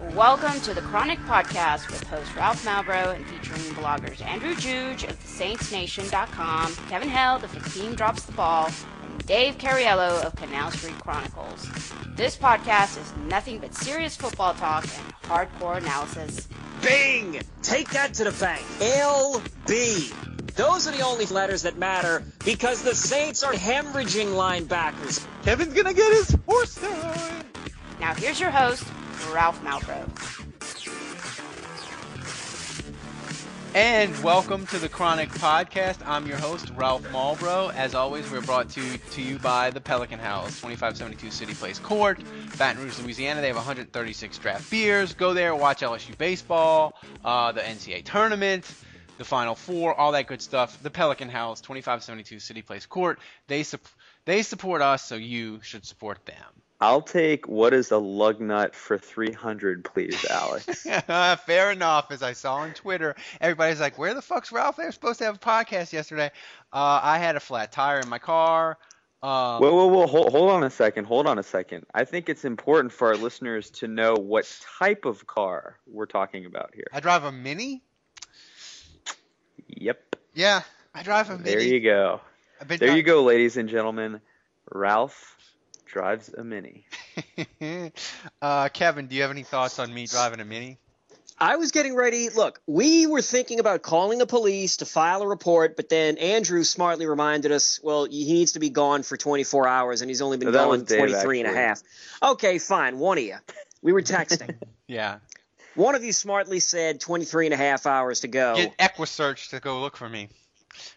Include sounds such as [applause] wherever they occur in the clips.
Welcome to the Chronic Podcast with host Ralph Malbrough and featuring bloggers Andrew Juge of TheSaintsNation.com, Kevin Held of The Team Drops the Ball, and Dave Cariello of Canal Street Chronicles. This podcast is nothing but serious football talk and hardcore analysis. Bing! Take that to the bank. LB. Those are the only letters that matter because the Saints are hemorrhaging linebackers. Kevin's gonna get his horse down. Now here's your host, Ralph Malbrough. And welcome to the Chronic Podcast. I'm your host, Ralph Malbrough. As always, we're brought to, to you by the Pelican House, 2572 City Place Court, Baton Rouge, Louisiana. They have 136 draft beers. Go there, watch LSU baseball, uh, the NCAA tournament, the Final Four, all that good stuff. The Pelican House, 2572 City Place Court. They, su- they support us, so you should support them. I'll take what is a lug nut for 300, please, Alex. [laughs] Fair enough. As I saw on Twitter, everybody's like, "Where the fuck's Ralph? They were supposed to have a podcast yesterday." Uh, I had a flat tire in my car. Um, whoa, whoa, whoa! Hold, hold on a second. Hold on a second. I think it's important for our listeners to know what type of car we're talking about here. I drive a Mini. Yep. Yeah, I drive a Mini. There you go. There dri- you go, ladies and gentlemen. Ralph drives a Mini. [laughs] uh, Kevin, do you have any thoughts on me driving a Mini? I was getting ready. Look, we were thinking about calling the police to file a report, but then Andrew smartly reminded us, well, he needs to be gone for 24 hours, and he's only been No, that gone was Dave, 23 and a actually. half. Okay, fine. One of you. We were texting. [laughs] Yeah. One of you smartly said 23 and a half hours to go. Get EquuSearch to go look for me.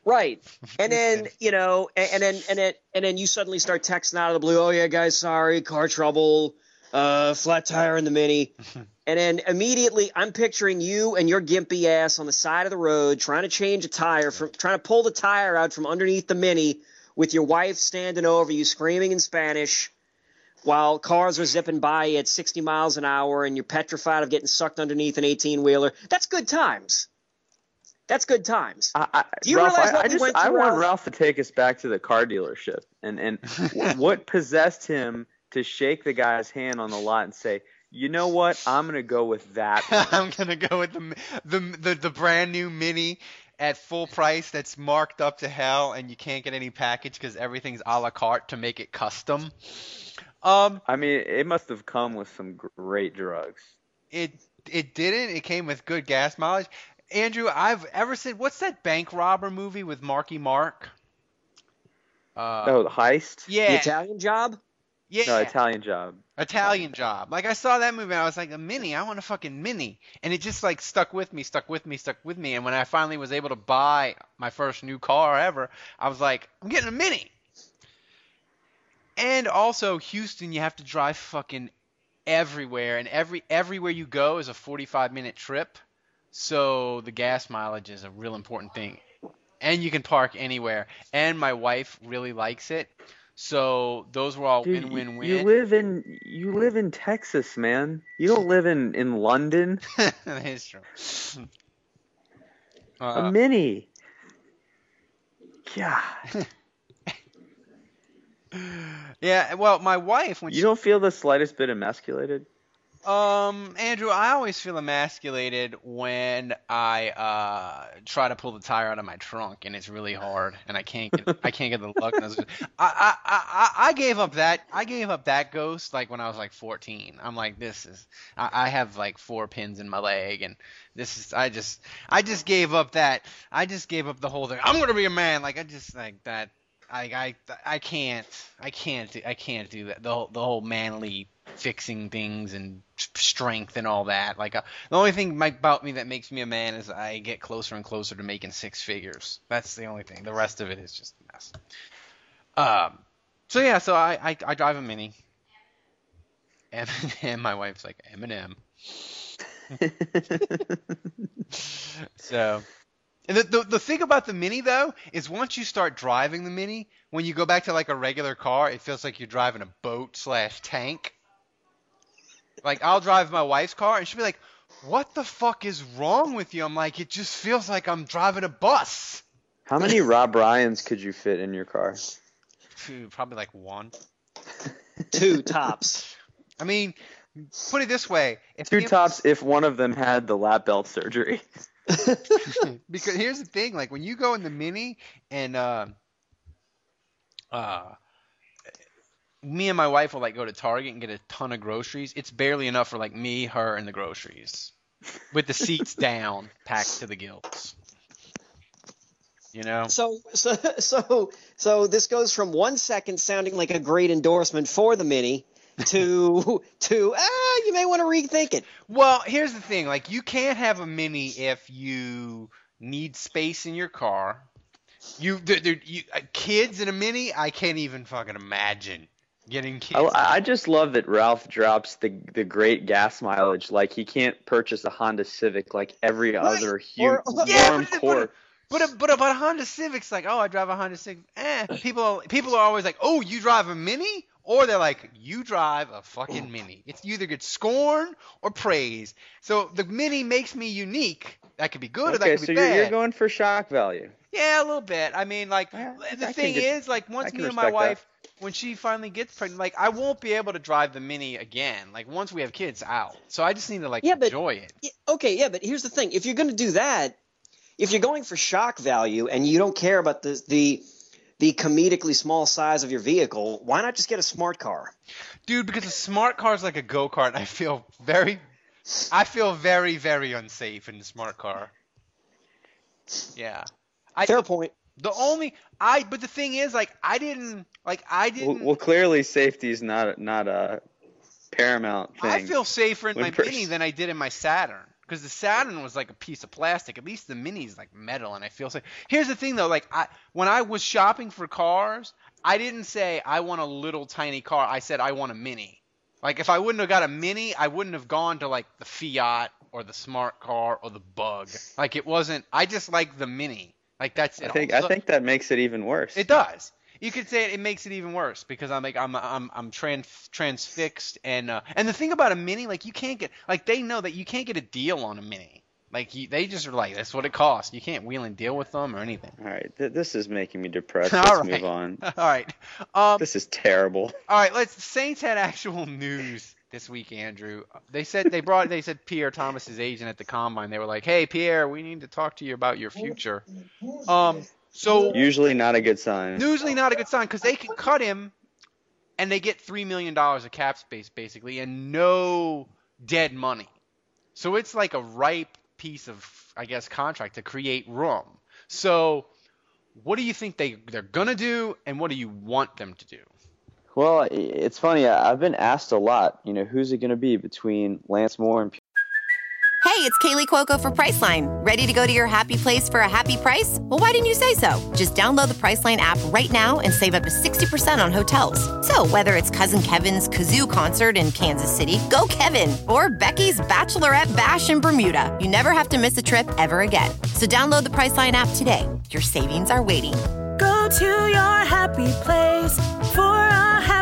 Right. [laughs] And then, you know, and, and then and then and then you suddenly start texting out of the blue, "Oh yeah, guys, sorry, car trouble, uh flat tire in the mini." [laughs] and then immediately I'm picturing you and your gimpy ass on the side of the road trying to change a tire from trying to pull the tire out from underneath the mini with your wife standing over you screaming in Spanish while cars are zipping by at 60 miles an hour and you're petrified of getting sucked underneath an 18-wheeler. That's good times. That's good times. I, I, Do you Ralph, realize what I we just went I want Ralph? Ralph to take us back to the car dealership and and [laughs] what possessed him to shake the guy's hand on the lot and say, "You know what? I'm gonna go with that." [laughs] I'm gonna go with the, the the the brand new Mini at full price that's marked up to hell, and you can't get any package because everything's a la carte to make it custom. Um, I mean, it must have come with some great drugs. it it didn't. It came with good gas mileage. Andrew, I've ever said, what's that bank robber movie with Marky Mark? Uh, oh, the heist. Yeah, The Italian job? yeah, No, Italian job. Italian Job. Like I saw that movie, and I was like, a mini. I want a fucking mini, and it just like stuck with me, stuck with me, stuck with me. And when I finally was able to buy my first new car ever, I was like, I'm getting a mini. And also, Houston, you have to drive fucking everywhere, and every everywhere you go is a 45 minute trip. So the gas mileage is a real important thing, and you can park anywhere. And my wife really likes it. So those were all Dude, win win win. you live in you live in Texas, man. You don't live in in London. [laughs] that is true. a Uh, mini. God, [laughs] yeah, well, my wife when you she, don't feel the slightest bit emasculated. Um Andrew, I always feel emasculated when I uh try to pull the tire out of my trunk and it's really hard and I can't get I can't get the luck. I, I I I gave up that I gave up that ghost like when I was like 14. I'm like this is I, I have like four pins in my leg and this is I just I just gave up that I just gave up the whole thing. I'm gonna be a man like I just like that I I I can't I can't I can't do that the whole, the whole manly fixing things and strength and all that. Like uh, the only thing about me that makes me a man is I get closer and closer to making six figures. That's the only thing. The rest of it is just a mess. Um. So yeah, so I I, I drive a Mini. and my wife's like Eminem. [laughs] so, and the, the the thing about the Mini though is once you start driving the Mini, when you go back to like a regular car, it feels like you're driving a boat slash tank. Like I'll drive my wife's car and she'll be like, "What the fuck is wrong with you?" I'm like, "It just feels like I'm driving a bus." How many [laughs] Rob Ryans could you fit in your car? Probably like one. [laughs] Two tops. I mean, put it this way: if two tops, if one of them had the lap belt surgery. [laughs] because here's the thing: like when you go in the mini and uh, uh, me and my wife will like go to Target and get a ton of groceries. It's barely enough for like me, her, and the groceries, with the seats [laughs] down, packed to the gills. You know. So so so so this goes from one second sounding like a great endorsement for the mini to [laughs] to ah you may want to rethink it. Well, here's the thing: like you can't have a mini if you need space in your car. You, you uh, kids in a mini, I can't even fucking imagine getting kids. I, I just love that Ralph drops the the great gas mileage. Like he can't purchase a Honda Civic like every right. other huge yeah, warm core. But but about a Honda Civic's like, oh, I drive a Honda Civic. Eh, people people are always like, oh, you drive a Mini, or they're like, you drive a fucking Mini. It's you either get scorn or praise. So the Mini makes me unique. That could be good, okay, or that could so be bad. you're, you're going for shock value. Yeah, a little bit. I mean, like yeah, the I thing is, like once me and my wife, that. When she finally gets pregnant, like I won't be able to drive the Mini again. Like once we have kids out, so I just need to like yeah, enjoy but, it. Okay, yeah, but here's the thing: if you're going to do that, if you're going for shock value and you don't care about the the the comedically small size of your vehicle, why not just get a smart car? Dude, because a smart car is like a go kart. I feel very, I feel very very unsafe in the smart car. Yeah. I, Fair point. The only I, but the thing is, like, I didn't, like, I didn't. Well, well clearly, safety is not not a paramount thing. I feel safer in my Mini than I did in my Saturn because the Saturn was like a piece of plastic. At least the Mini's like metal, and I feel safe. Here's the thing though, like I when I was shopping for cars, I didn't say I want a little tiny car. I said I want a Mini. Like if I wouldn't have got a Mini, I wouldn't have gone to like the Fiat or the smart car or the Bug. Like it wasn't. I just like the Mini. Like that's. I think I think that makes it even worse. It does you could say it, it, makes it even worse because I'm like I'm I'm I'm trans transfixed and uh, and the thing about a mini like you can't get like they know that you can't get a deal on a mini like you, they just are like that's what it costs you can't wheel and deal with them or anything. All right, th- this is making me depressed. [laughs] Let's right. move on. [laughs] All right, um, this is terrible. All right, let's Saints had actual news this week, Andrew. They said they brought they said Pierre Thomas's agent at the combine. They were like, "Hey, Pierre, we need to talk to you about your future." Um, so usually not a good sign. Usually not a good sign because they can cut him, and they get three million dollars of cap space basically, and no dead money. So it's like a ripe piece of, I guess, contract to create room. So, what do you think they they're gonna do, and what do you want them to do? Well, it's funny. I've been asked a lot. You know, who's it going to be between Lance Moore and Hey, it's Kaley Cuoco for Priceline. Ready to go to your happy place for a happy price? Well, why didn't you say so? Just download the Priceline app right now and save up to 60% on hotels. So, whether it's Cousin Kevin's Kazoo concert in Kansas City, go Kevin, or Becky's Bachelorette Bash in Bermuda, you never have to miss a trip ever again. So, download the Priceline app today. Your savings are waiting. Go to your happy place for a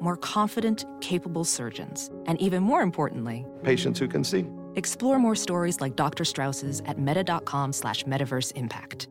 More confident, capable surgeons. And even more importantly, patients who can see. Explore more stories like Dr. Strauss's at meta.com slash metaverse impact.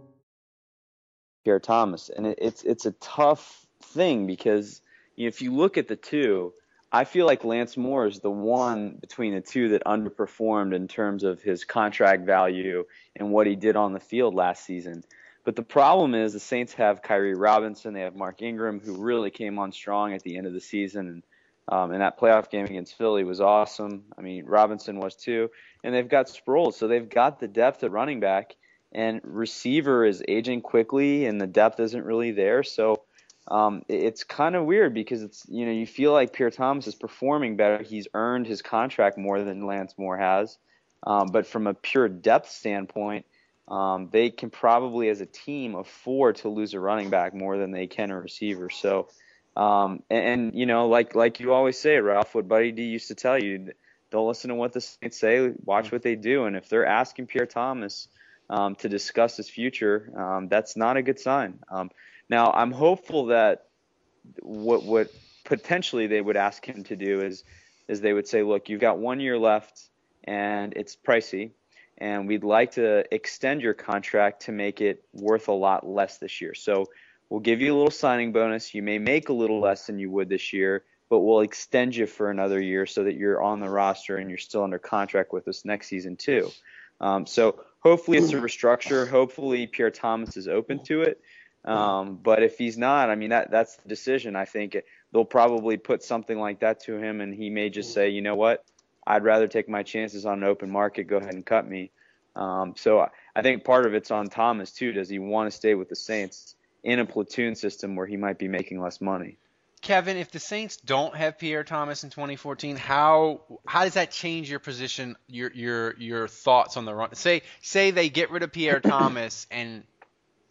Pierre Thomas, and it, it's it's a tough thing because if you look at the two, I feel like Lance Moore is the one between the two that underperformed in terms of his contract value and what he did on the field last season. But the problem is the Saints have Khiry Robinson, they have Mark Ingram, who really came on strong at the end of the season, and um, and that playoff game against Philly was awesome. I mean, Robinson was too, and they've got Sproles, so they've got the depth at running back, and receiver is aging quickly, and the depth isn't really there, so. Um, it's kind of weird because it's you know you feel like Pierre Thomas is performing better. He's earned his contract more than Lance Moore has, um, but from a pure depth standpoint, um, they can probably, as a team, afford to lose a running back more than they can a receiver. So, um, and, and, you know, like like you always say, Ralph, what Buddy D used to tell you, don't listen to what the Saints say, watch what they do, and if they're asking Pierre Thomas um, to discuss his future, um, that's not a good sign. Um, now, I'm hopeful that what what potentially they would ask him to do is is they would say, look, you've got one year left, and it's pricey and we'd like to extend your contract to make it worth a lot less this year. So we'll give you a little signing bonus. You may make a little less than you would this year, but we'll extend you for another year so that you're on the roster and you're still under contract with us next season too. Um, so hopefully it's a restructure. Hopefully Pierre Thomas is open to it. Um, but if he's not, I mean that that's the decision. I think they'll probably put something like that to him, and he may just say, you know what, I'd rather take my chances on an open market. Go ahead and cut me. Um, so I think part of it's on Thomas too. Does he want to stay with the Saints in a platoon system where he might be making less money? Kevin, if the Saints don't have Pierre Thomas in 2014, how how does that change your position, your your your thoughts on the run? Say say they get rid of Pierre [coughs] Thomas and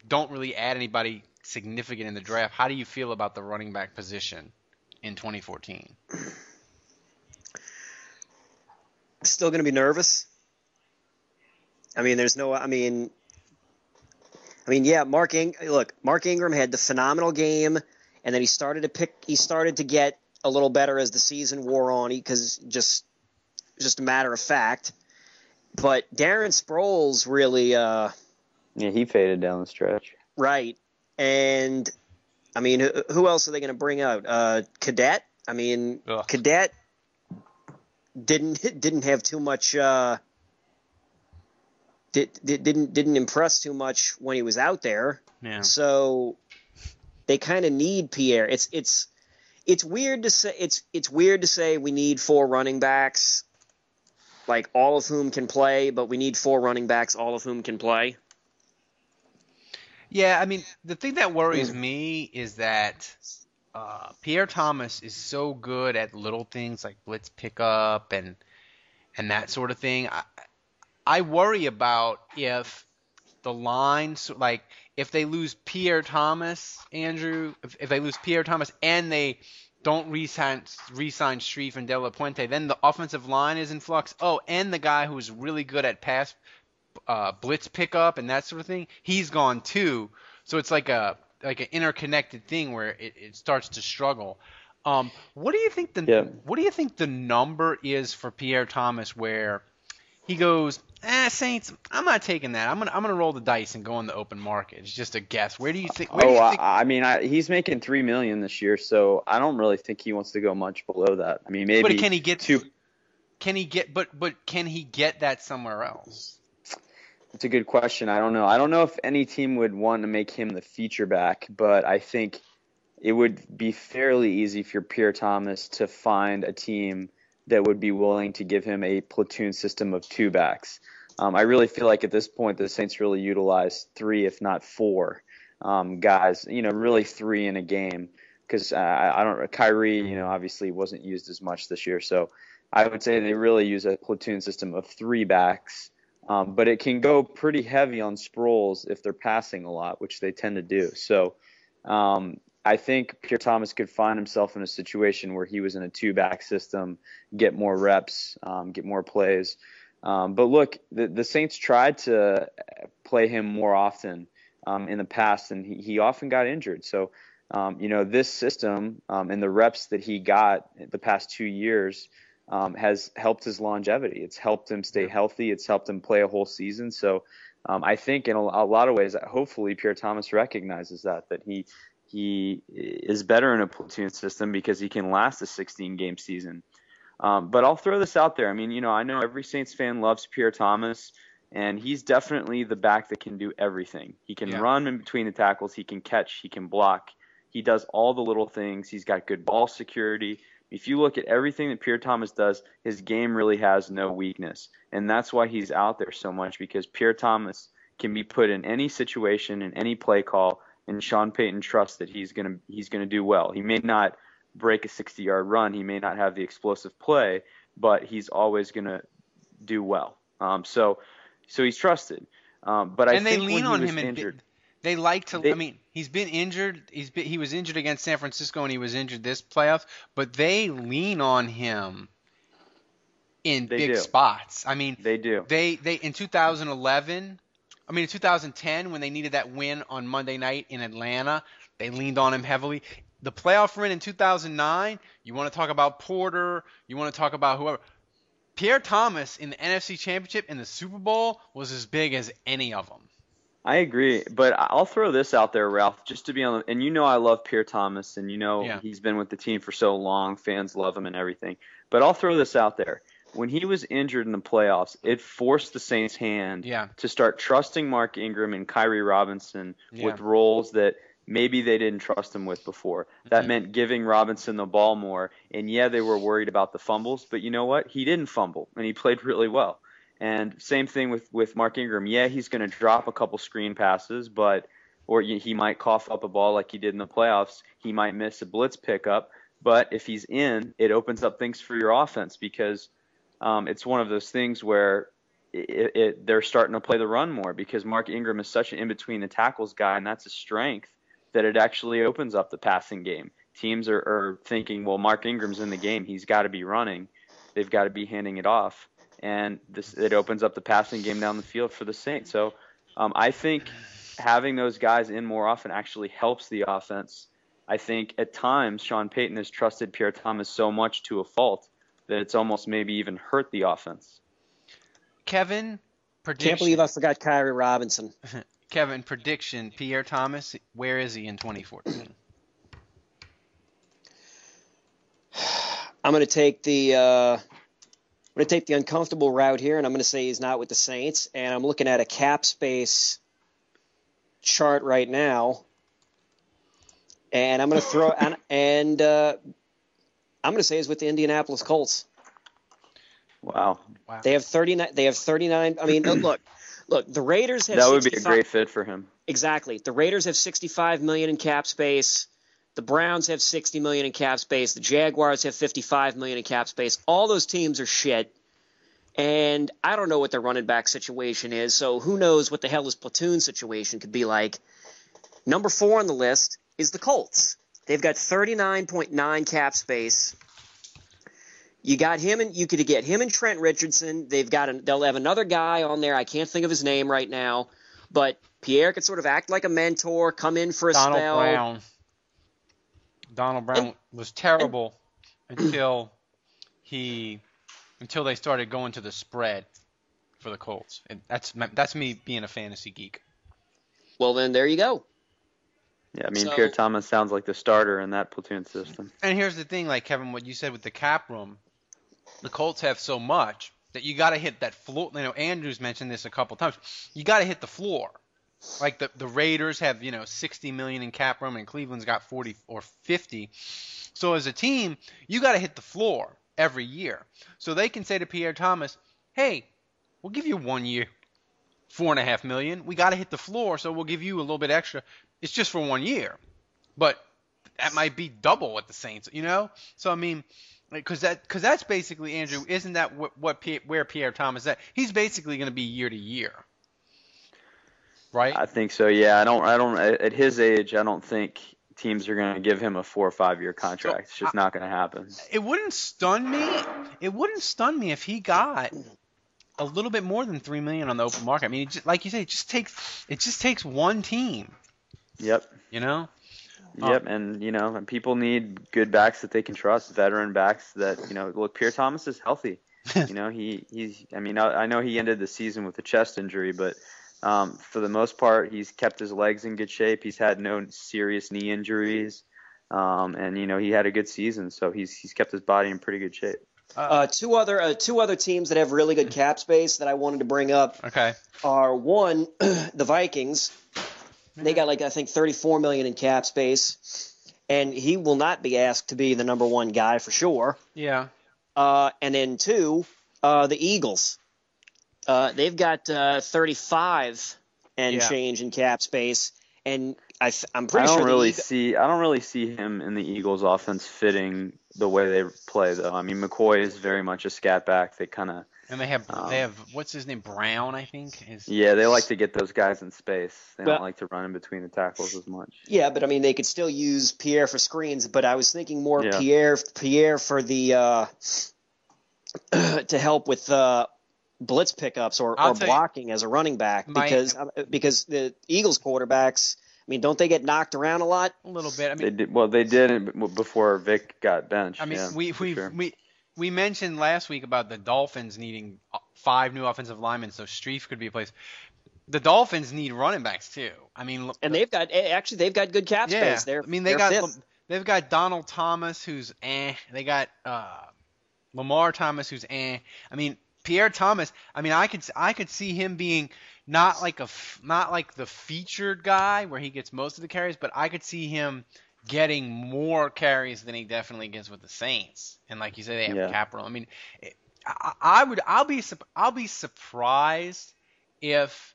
don't really add anybody significant in the draft. How do you feel about the running back position in 2014? Still going to be nervous. I mean, there's no. I mean, I mean, yeah. Mark Ing- look, Mark Ingram had the phenomenal game, and then he started to pick. He started to get a little better as the season wore on. Because just, just a matter of fact. But Darren Sproles really. Uh, yeah, he faded down the stretch. Right, and I mean, who, who else are they going to bring out? Uh, Cadet. I mean, Ugh. Cadet didn't [laughs] didn't have too much uh, did, didn't didn't impress too much when he was out there. Yeah. So they kind of need Pierre. It's it's it's weird to say it's it's weird to say we need four running backs, like all of whom can play, but we need four running backs, all of whom can play. Yeah, I mean the thing that worries me is that uh, Pierre Thomas is so good at little things like blitz pickup and and that sort of thing. I, I worry about if the lines like if they lose Pierre Thomas, Andrew, if, if they lose Pierre Thomas and they don't resign resign Strief and De La Puente, then the offensive line is in flux. Oh, and the guy who's really good at pass uh, blitz pickup and that sort of thing, he's gone too. So it's like a like an interconnected thing where it, it starts to struggle. Um, what do you think the yeah. what do you think the number is for Pierre Thomas where he goes, eh, Saints, I'm not taking that. I'm gonna I'm gonna roll the dice and go on the open market. It's just a guess. Where do you think? Where oh, you think- I, I mean, I, he's making three million this year, so I don't really think he wants to go much below that. I mean, maybe. But can he get two? Can he get? But but can he get that somewhere else? It's a good question. I don't know. I don't know if any team would want to make him the feature back, but I think it would be fairly easy for Pierre Thomas to find a team that would be willing to give him a platoon system of two backs. Um, I really feel like at this point the Saints really utilize three, if not four, um, guys. You know, really three in a game because uh, I don't. Khiry, you know, obviously wasn't used as much this year, so I would say they really use a platoon system of three backs um, but it can go pretty heavy on Sproles if they're passing a lot, which they tend to do. So um, I think Pierre Thomas could find himself in a situation where he was in a two back system, get more reps, um, get more plays. Um, but look, the, the, Saints tried to play him more often um, in the past, and he, he often got injured. So, um, you know, this system and the reps that he got the past two years um, has helped his longevity. It's helped him stay healthy. It's helped him play a whole season. So um, I think in a, a, lot of ways, hopefully Pierre Thomas recognizes that that he he is better in a platoon system because he can last a 16 game season. Um, but I'll throw this out there. I mean, you know, I know every Saints fan loves Pierre Thomas, and he's definitely the back that can do everything. He can Yeah. run in between the tackles, he can catch, he can block. He does all the little things. He's got good ball security. If you look at everything that Pierre Thomas does, his game really has no weakness. And that's why he's out there so much because Pierre Thomas can be put in any situation, in any play call, and Sean Payton trusts that he's gonna he's gonna do well. He may not break a 60 yard run, he may not have the explosive play, but he's always gonna do well. Um, so so he's trusted. Um, but I and they think lean on him and injured, they like to. They- I mean, he's been injured. He's been, he was injured against San Francisco and he was injured this playoff, But they lean on him in They big do. spots. I mean, they do. they they in 2011. I mean, in 2010 when they needed that win on Monday night in Atlanta, they leaned on him heavily. The playoff run in 2009. You want to talk about Porter? You want to talk about whoever? Pierre Thomas in the NFC Championship and the Super Bowl was as big as any of them. I agree, but I'll throw this out there, Ralph, just to be on. And you know, I love Pierre Thomas, and you know Yeah. he's been with the team for so long. Fans love him and everything. But I'll throw this out there: when he was injured in the playoffs, it forced the Saints' hand Yeah. to start trusting Mark Ingram and Khiry Robinson Yeah. with roles that maybe they didn't trust him with before. That Mhm. meant giving Robinson the ball more. And yeah, they were worried about the fumbles, but you know what? He didn't fumble, and he played really well. And same thing with with Mark Ingram. Yeah, he's going to drop a couple screen passes, but or he might cough up a ball like he did in the playoffs. He might miss a blitz pickup, but if he's in, it opens up things for your offense because um, it's one of those things where it, it, they're starting to play the run more because Mark Ingram is such an in between the tackles guy, and that's a strength that it actually opens up the passing game. Teams are, are thinking, well, Mark Ingram's in the game, he's got to be running, they've got to be handing it off, and this it opens up the passing game down the field for the Saints. So um, I think having those guys in more often actually helps the offense. I think at times Sean Payton has trusted Pierre Thomas so much to a fault that it's almost maybe even hurt the offense. Kevin, prediction. Can't believe I forgot Khiry Robinson. [laughs] Kevin, prediction. Pierre Thomas, where is he in 2014? [sighs] I'm going to take the uh, I'm going to take the uncomfortable route here, and I'm going to say he's not with the Saints. And I'm looking at a cap space chart right now, and I'm going to throw [laughs] and, and uh, I'm going to say he's with the Indianapolis Colts. Wow, Wow. They have 39. They have 39. I mean, look, look. The Raiders have that would be a great fit for him. Exactly. The Raiders have 65 million in cap space. The Browns have 60 million in cap space. The Jaguars have 55 million in cap space. All those teams are shit. And I don't know what their running back situation is, so who knows what the hell his platoon situation could be like. Number 4 on the list is the Colts. They've got 39.9 cap space. You got him and you could get him and Trent Richardson. They've got an, they'll have another guy on there. I can't think of his name right now, but Pierre could sort of act like a mentor, come in for a Donald spell. Brown. Donald Brown was terrible until he until they started going to the spread for the Colts. And that's that's me being a fantasy geek. Well, then there you go. Yeah, I mean So- Pierre Thomas sounds like the starter in that platoon system. And here's the thing, like Kevin, what you said with the cap room, the Colts have so much that you got to hit that floor. You know, Andrews mentioned this a couple times. You got to hit the floor. Like the the Raiders have, you know, 60 million in cap room, and Cleveland's got 40 or 50. So as a team, you got to hit the floor every year. So they can say to Pierre Thomas, "Hey, we'll give you one year, four and a half million. We got to hit the floor, so we'll give you a little bit extra. It's just for one year, but that might be double what the Saints, you know. So I mean, because that because that's basically Andrew. Isn't that what, what where Pierre Thomas is at? He's basically going to be year to year, right? I think so. Yeah, I don't. I don't. At his age, I don't think teams are going to give him a four or five year contract. it's just not going to happen. it wouldn't stun me. It wouldn't stun me if he got a little bit more than three million on the open market. I mean, just, like you say, it just takes it just takes one team, Yep. you know. Yep, um, and you know, and people need good backs that they can trust, veteran backs that you know. Look, Pierre Thomas is healthy. [laughs] you know, he he's. I mean, I, I know he ended the season with a chest injury, but Um, for the most part, he's kept his legs in good shape. He's had no serious knee injuries, um, and you know he had a good season, so he's he's kept his body in pretty good shape. Uh, two other uh, two other teams that have really good cap space that I wanted to bring up Okay. are one, [clears throat] the Vikings. They got like I think 34 million in cap space, and he will not be asked to be the number one guy for sure. Yeah. Uh, and then two, uh, the Eagles. Uh, they've got uh, 35 and Yeah. change in cap space, and I th- I'm I don't sure really Eag- see I don't really see him in the Eagles' offense fitting the way they play though. I mean, McCoy is very much a scat back. They kind of And they have Um, they have what's his name Brown I think is yeah, they like to get those guys in space. They But- don't like to run in between the tackles as much. Yeah, but I mean they could still use Pierre for screens, but I was thinking more Yeah. Pierre Pierre for the uh, [clears throat] to help with uh, blitz pickups or, or tell you- blocking as a running back My- because uh, because the Eagles quarterbacks. I mean, don't they get knocked around a lot? a little bit. I They did well. They did it before Vic got benched. I mean, yeah, we we sure. we we mentioned last week about the Dolphins needing uh, five new offensive linemen, so Strief could be placed. The Dolphins need running backs too. I mean, look- And they've got eh, actually they've got good cap yeah. space. They're I mean, they got fifth. they've got Donald Thomas, who's eh. They got uh, Lamar Thomas, who's eh. I mean, Pierre Thomas. I mean, I could I could see him being not like a not like the featured guy where he gets most of the carries, but I could see him getting more carries than he definitely gets with the Saints. And like you said, they have Yeah. cap room. I mean, it, I, I would I'll be I'll be surprised if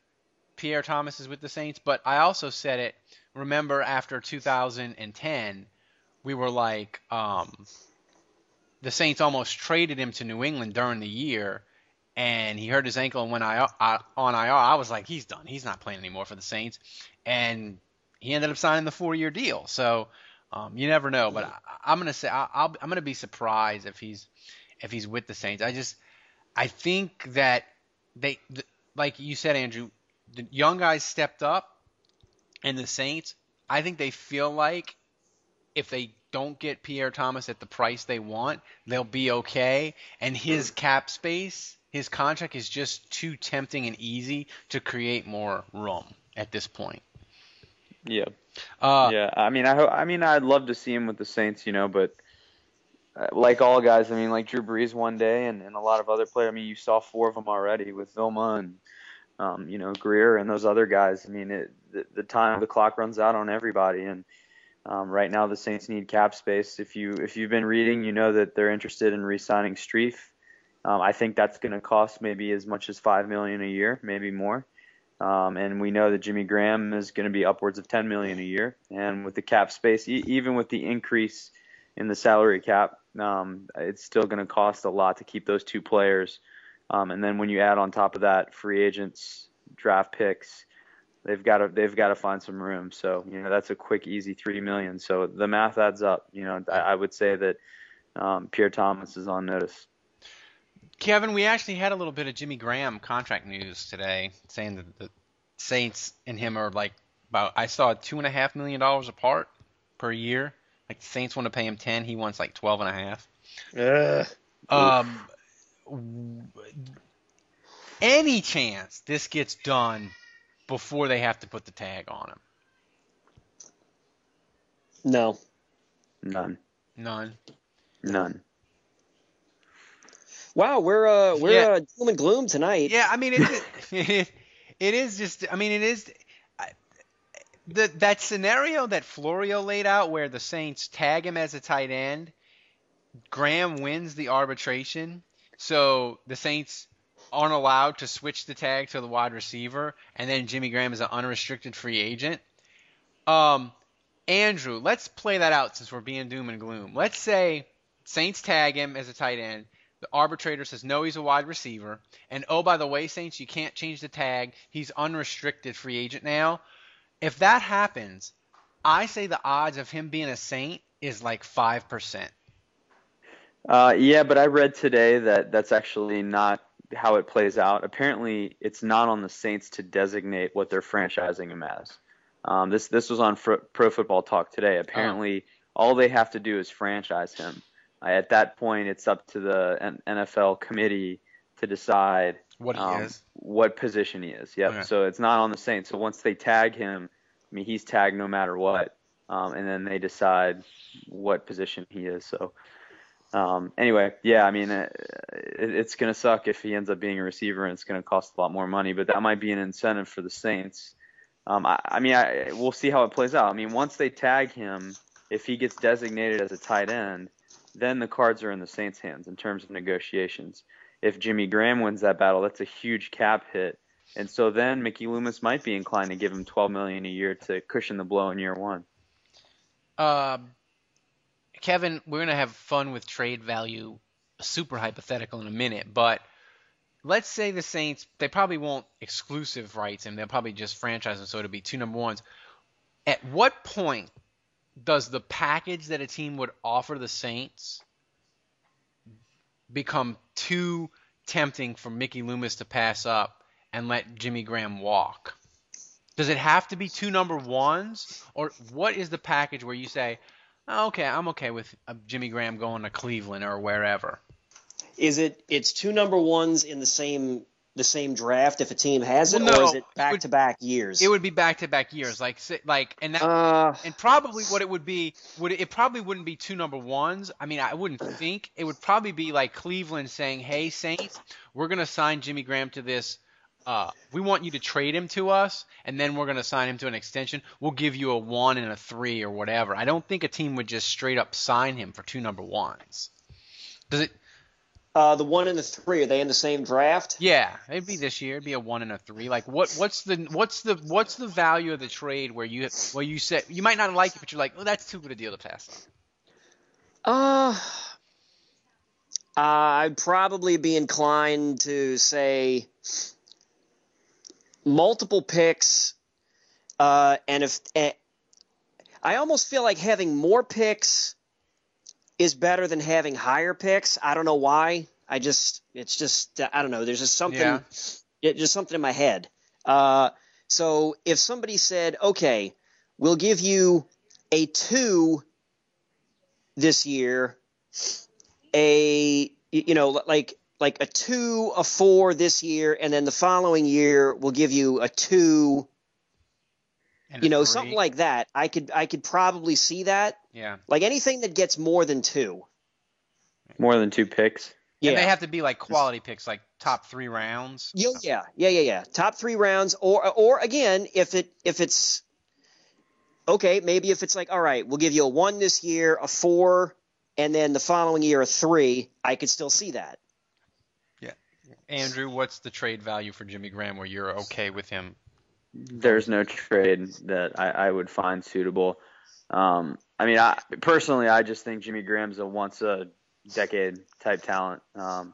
Pierre Thomas is with the Saints, but I also said it. Remember after 2010, we were like, um, the Saints almost traded him to New England during the year, and he hurt his ankle and went IR, uh, on IR. I was like, he's done. He's not playing anymore for the Saints, and he ended up signing the four-year deal. So um, you never know. But I, I'm gonna say I, I'll, I'm gonna be surprised if he's if he's with the Saints. I just I think that they th- like you said, Andrew, the young guys stepped up, and the Saints. I think they feel like if they don't get Pierre Thomas at the price they want, they'll be okay. And his cap space, his contract is just too tempting and easy to create more room at this point. yeah. Uh, yeah, I mean, I ho- I mean, I'd love to see him with the Saints, you know, but uh, like all guys, I mean, like Drew Brees one day, and, and a lot of other players. I mean, you saw four of them already with Vilma and um, you know Greer and those other guys. I mean, it, the, the time the clock runs out on everybody, and um, right now the Saints need cap space. If you if you've been reading, you know that they're interested in re-signing Strief. Um, I think that's going to cost maybe as much as five million a year, maybe more. Um, and we know that Jimmy Graham is going to be upwards of 10 million a year. And with the cap space, e- even with the increase in the salary cap, um, it's still going to cost a lot to keep those two players. Um, and then when you add on top of that free agents, draft picks, they've got to they've got to find some room. So you know that's a quick, easy three million. So the math adds up. You know I, I would say that um, Pierre Thomas is on notice. Kevin, we actually had a little bit of Jimmy Graham contract news today, saying that the Saints and him are like about. I saw two and a half million dollars apart per year. Like the Saints want to pay him ten, he wants like twelve and a half. Um, w- any chance this gets done before they have to put the tag on him? No. None, None. none. Wow, we're uh we're Yeah. uh, doom and gloom tonight. Yeah, I mean it. [laughs] It, it is just. I mean it is. I- The, that scenario that Florio laid out, where the Saints tag him as a tight end, Graham wins the arbitration, so the Saints aren't allowed to switch the tag to the wide receiver, and then Jimmy Graham is an unrestricted free agent. Um, Andrew, let's play that out since we're being doom and gloom. Let's say Saints tag him as a tight end. The arbitrator says no, he's a wide receiver. And oh, by the way, Saints, you can't change the tag. He's unrestricted free agent now. If that happens, I say the odds of him being a Saint is like five percent. Uh, yeah, but I read today that that's actually not how it plays out. Apparently, it's not on the Saints to designate what they're franchising him as. Um, this this was on Pro Football Talk today. Apparently, all they have to do is franchise him. Uh, at that point, it's up to the N- NFL committee to decide What he um, is. what position he is. Yep. Okay. So it's not on the Saints. So once they tag him, I mean, he's tagged no matter what, um, and then they decide what position he is. So um, anyway, yeah, I mean, it, it, it's going to suck if he ends up being a receiver, and it's going to cost a lot more money. But that might be an incentive for the Saints. Um, I, I mean, I, we'll see how it plays out. I mean, once they tag him, if he gets designated as a tight end, then the cards are in the Saints' hands in terms of negotiations. If Jimmy Graham wins that battle, that's a huge cap hit, and so then Mickey Loomis might be inclined to give him 12 million a year to cushion the blow in year one. Um, Kevin, we're gonna have fun with trade value, super hypothetical in a minute, but let's say the Saints they probably won't exclusive rights him. They'll probably just franchise him, so it'll be two number ones. At what point does the package that a team would offer the Saints become too tempting for Mickey Loomis to pass up and let Jimmy Graham walk? Does it have to be two number ones, or what is the package where you say, oh, "Okay, I'm okay with uh, Jimmy Graham going to Cleveland or wherever"? Is it it's two number ones in the same the same draft if a team has it, Well, no, or is it back to back years? It would be back to back years, like like, and that, Uh, and probably what it would be would it probably wouldn't be two number ones. I mean, I wouldn't think it would probably be like Cleveland saying, "Hey Saints, we're gonna sign Jimmy Graham to this. Uh, we want you to trade him to us, and then we're gonna sign him to an extension. We'll give you a one and a three or whatever." I don't think a team would just straight up sign him for two number ones. Does it? Uh, the one and the three are they in the same draft? Yeah, it'd be this year. It'd be a one and a three. Like, what? What's the what's the what's the value of the trade where you where you said you might not like it, but you're like, oh, that's too good a deal to pass on. Uh, I'd probably be inclined to say multiple picks, uh, and if eh, I almost feel like having more picks is better than having higher picks. I don't know why. I just it's just I don't know. There's just something Yeah. it, just something in my head. Uh, so if somebody said, okay, we'll give you a two this year, a you know like like a two, a four this year, and then the following year we'll give you a two, And you a know, three. something like that. I could I could probably see that. Yeah. Like anything that gets more than two. More than two picks. Yeah. And they have to be like quality picks, like top three rounds. Yo, yeah, yeah, yeah, yeah. Top three rounds, or or again, if it if it's okay, maybe if it's like, all right, we'll give you a one this year, a four, and then the following year a three. I could still see that. Yeah, Andrew, what's the trade value for Jimmy Graham where you're okay with him? there's no trade that I, I would find suitable. Um, I mean, I personally, I just think Jimmy Graham's a once a decade type talent. Um,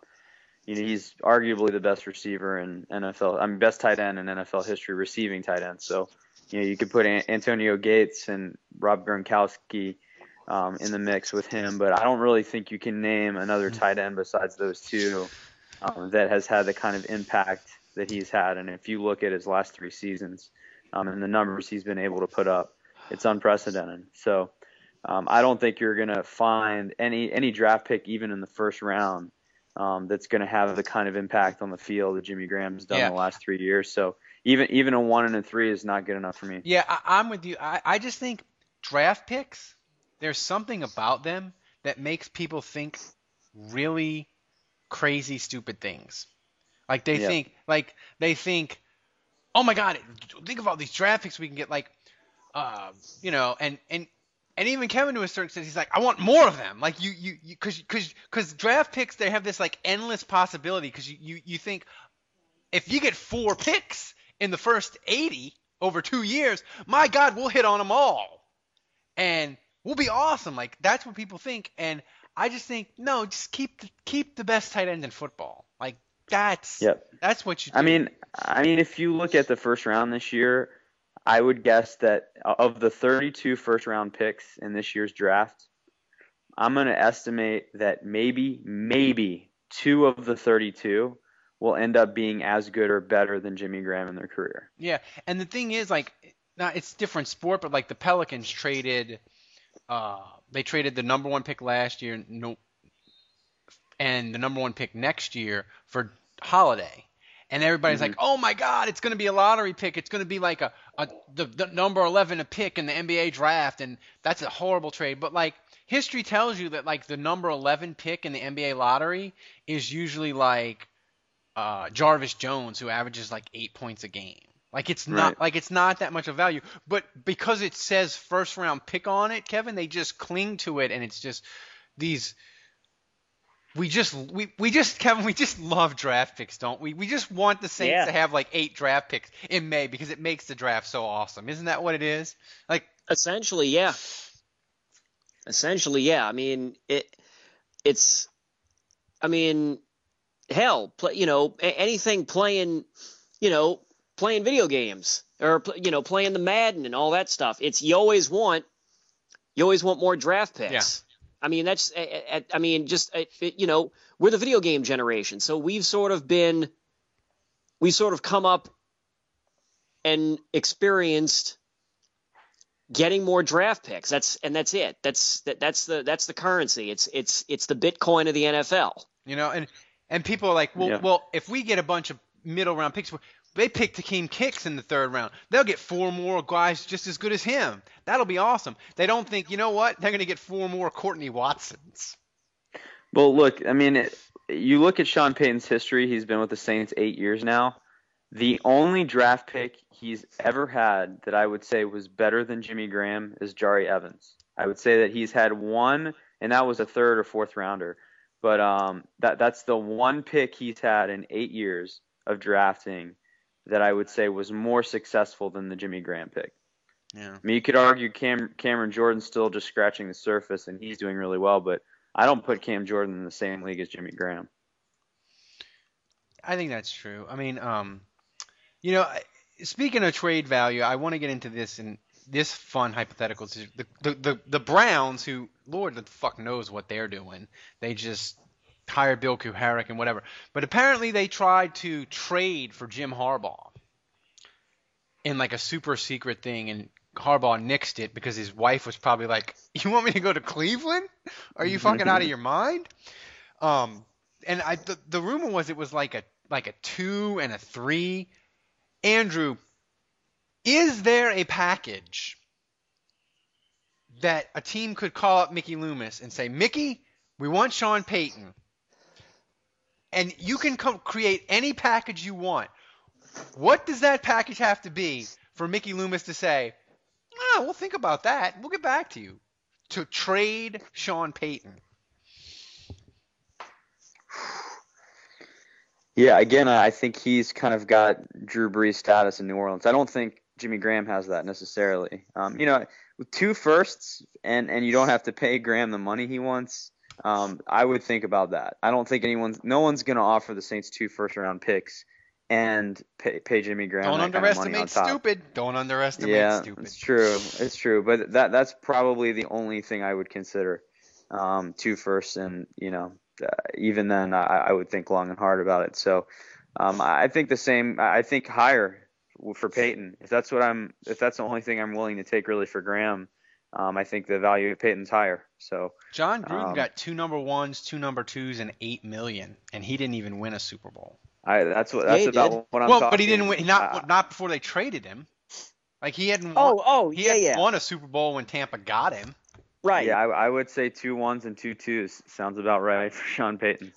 you know, he's arguably the best receiver in NFL. I mean, best tight end in NFL history, receiving tight end. So, you know, you could put An- Antonio Gates and Rob Gronkowski um, in the mix with him, but I don't really think you can name another tight end besides those two um, that has had the kind of impact that he's had. And if you look at his last three seasons um, and the numbers he's been able to put up, it's unprecedented. So um, I don't think you're going to find any any draft pick even in the first round um, that's going to have the kind of impact on the field that Jimmy Graham's done Yeah. in the last three years. So even even a one and a three is not good enough for me. Yeah, I, I'm with you. I, I just think draft picks, there's something about them that makes people think really crazy, stupid things. Like they Yeah. think, like they think, oh my god, think of all these draft picks we can get. Like, uh, you know, and and and even Kevin to a certain extent, he's like, I want more of them. Like you, you, because because because draft picks, they have this like endless possibility. Because you, you you think if you get four picks in the first 80 over two years, my God, we'll hit on them all. And we'll be awesome. Like, that's what people think. And I just think, no, just keep the, keep the best tight end in football. Like, that's Yep. that's what you do. I mean, I mean, if you look at the first round this year, I would guess that of the 32 first round picks in this year's draft, I'm going to estimate that maybe, maybe two of the 32 will end up being as good or better than Jimmy Graham in their career. Yeah, and the thing is, like, now it's different sport, but like the Pelicans traded, uh, they traded the number one pick last year, and the number one pick next year for Holiday, and everybody's like, "Oh my God, it's going to be a lottery pick. It's going to be like a, a the, the number 11 a pick in the NBA draft, and that's a horrible trade." But like history tells you that like the number 11 pick in the NBA lottery is usually like uh, Jarvis Jones, who averages like eight points a game. Like it's not Right. like it's not that much of value, but because it says first round pick on it, Kevin, they just cling to it, and it's just these. We just we, we just [laughs] Kevin we just love draft picks, don't we? We just want the Saints Yeah. to have like eight draft picks in May because it makes the draft so awesome. Isn't that what it is? Like Essentially, yeah. Essentially, yeah. I mean, it it's I mean, hell, play, you know, anything playing, you know, playing video games or you know, playing the Madden and all that stuff. It's you always want you always want more draft picks. I mean, that's I- I I mean, just you know, we're the video game generation, so we've sort of been we've sort of come up and experienced getting more draft picks. That's and that's it. That's that, that's the that's the currency. It's it's it's the Bitcoin of the NFL. You know, and and people are like, well, Yeah. well, if we get a bunch of middle round picks, they pick Akiem Hicks in the third round. They'll get four more guys just as good as him. That'll be awesome. They don't think, you know what? They're going to get four more Courtney Watsons. Well, look, I mean, it, you look at Sean Payton's history. He's been with the Saints eight years now. The only draft pick he's ever had that I would say was better than Jimmy Graham is Jahri Evans. I would say that he's had one, and that was a third or fourth rounder. But um, that that's the one pick he's had in eight years of drafting that I would say was more successful than the Jimmy Graham pick. Yeah. I mean, you could argue Cam, Cameron Jordan's still just scratching the surface, and he's doing really well, but I don't put Cam Jordan in the same league as Jimmy Graham. I think that's true. I mean, um, you know, speaking of trade value, I want to get into this and this fun hypothetical. The, the the the Browns, who Lord the fuck knows what they're doing, they just hired Bill Kuharich and whatever. But apparently they tried to trade for Jim Harbaugh in like a super secret thing, and Harbaugh nixed it because his wife was probably like, [laughs] "You want me to go to Cleveland? Are you fucking out of your mind?" Um, and I the, the rumor was it was like a like a two and a three. Andrew, is there a package that a team could call up Mickey Loomis and say, Mickey, we want Sean Payton, and you can come create any package you want. What does that package have to be for Mickey Loomis to say, "Ah, we'll think about that. We'll get back to you." To trade Sean Payton. Yeah, again, I think he's kind of got Drew Brees status in New Orleans. I don't think Jimmy Graham has that necessarily. Um, you know, with two firsts and and you don't have to pay Graham the money he wants. Um, I would think about that. I don't think anyone's, no one's going to offer the Saints two first round picks and pay, pay Jimmy Graham Don't that kind of underestimate stupid. Don't underestimate yeah, stupid. it's true. It's true. But that that's probably the only thing I would consider. Um, two firsts, and you know, uh, even then, I, I would think long and hard about it. So, um, I think the same. I think higher for Payton. If that's what I'm, if that's the only thing I'm willing to take really for Graham, um, I think the value of Payton's higher. So, Jon Gruden Um, got two number ones, two number twos, and eight million, and he didn't even win a Super Bowl. I that's what that's he about did. what I'm well, talking. but he didn't win. I- Not not before they traded him. Like he hadn't. Oh, won, oh, he yeah, hadn't yeah. won a Super Bowl when Tampa got him. Right. Yeah, I, I would say two ones and two twos sounds about right for Sean Payton.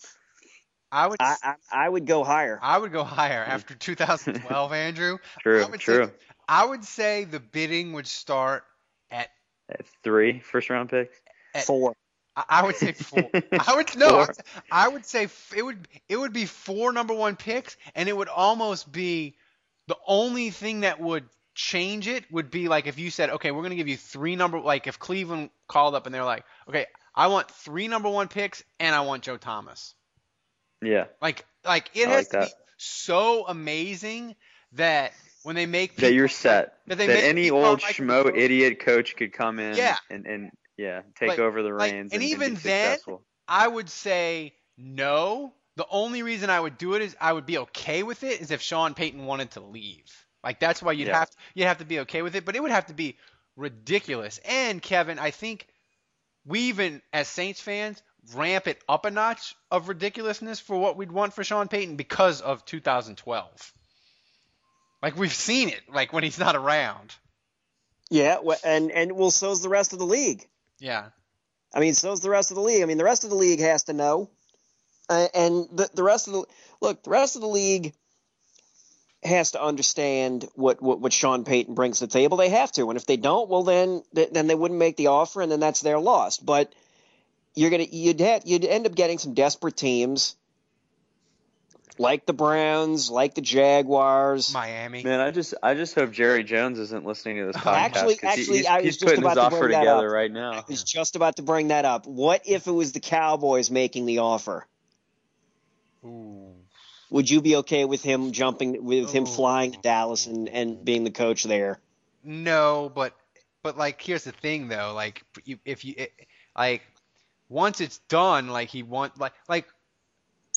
I would. I, I I would go higher. I would go higher after [laughs] 2012, Andrew. True, I true. Say, I would say the bidding would start at. At three first round picks. Four. I- I would say four. [laughs] I would no. I Four. would, I would say it would it would be four number one picks, and it would almost be the only thing that would change it would be like if you said, okay, we're gonna give you three number like if Cleveland called up and they're like, okay, I want three number one picks and I want Joe Thomas. Yeah. Like like it I has like to be so amazing that when they make that you're set. that That, any old like schmo idiot coach could come in Yeah. and, and yeah, take Like- over the like- reins and and, even be then, successful. I would say no. The only reason I would do it is I would be okay with it is if Sean Payton wanted to leave. Like that's why you'd Yeah. have you'd have to be okay with it, but it would have to be ridiculous. And Kevin, I think we even as Saints fans, ramp it up a notch of ridiculousness for what we'd want for Sean Payton because of 2012. Like we've seen it, like when he's not around. Yeah, and and well, so's the rest of the league. Yeah. I mean, so's the rest of the league. I mean, the rest of the league has to know, uh, and the the rest of the look, the rest of the league has to understand what, what what Sean Payton brings to the table. They have to, and if they don't, well, then then they wouldn't make the offer, and then that's their loss. But you're gonna you'd have, you'd end up getting some desperate teams like the Browns, like the Jaguars. Miami. Man, I just I just hope Jerry Jones isn't listening to this uh, podcast. Actually- 'cause he- actually, he's, I was he's just putting about his to offer bring that together up. right I now. was just about to bring that up. What if it was the Cowboys making the offer? Ooh. Would you be okay with him jumping, with him Oh. flying to Dallas and, and being the coach there? No, but but like here's the thing though, like if you it, like once it's done, like he want like like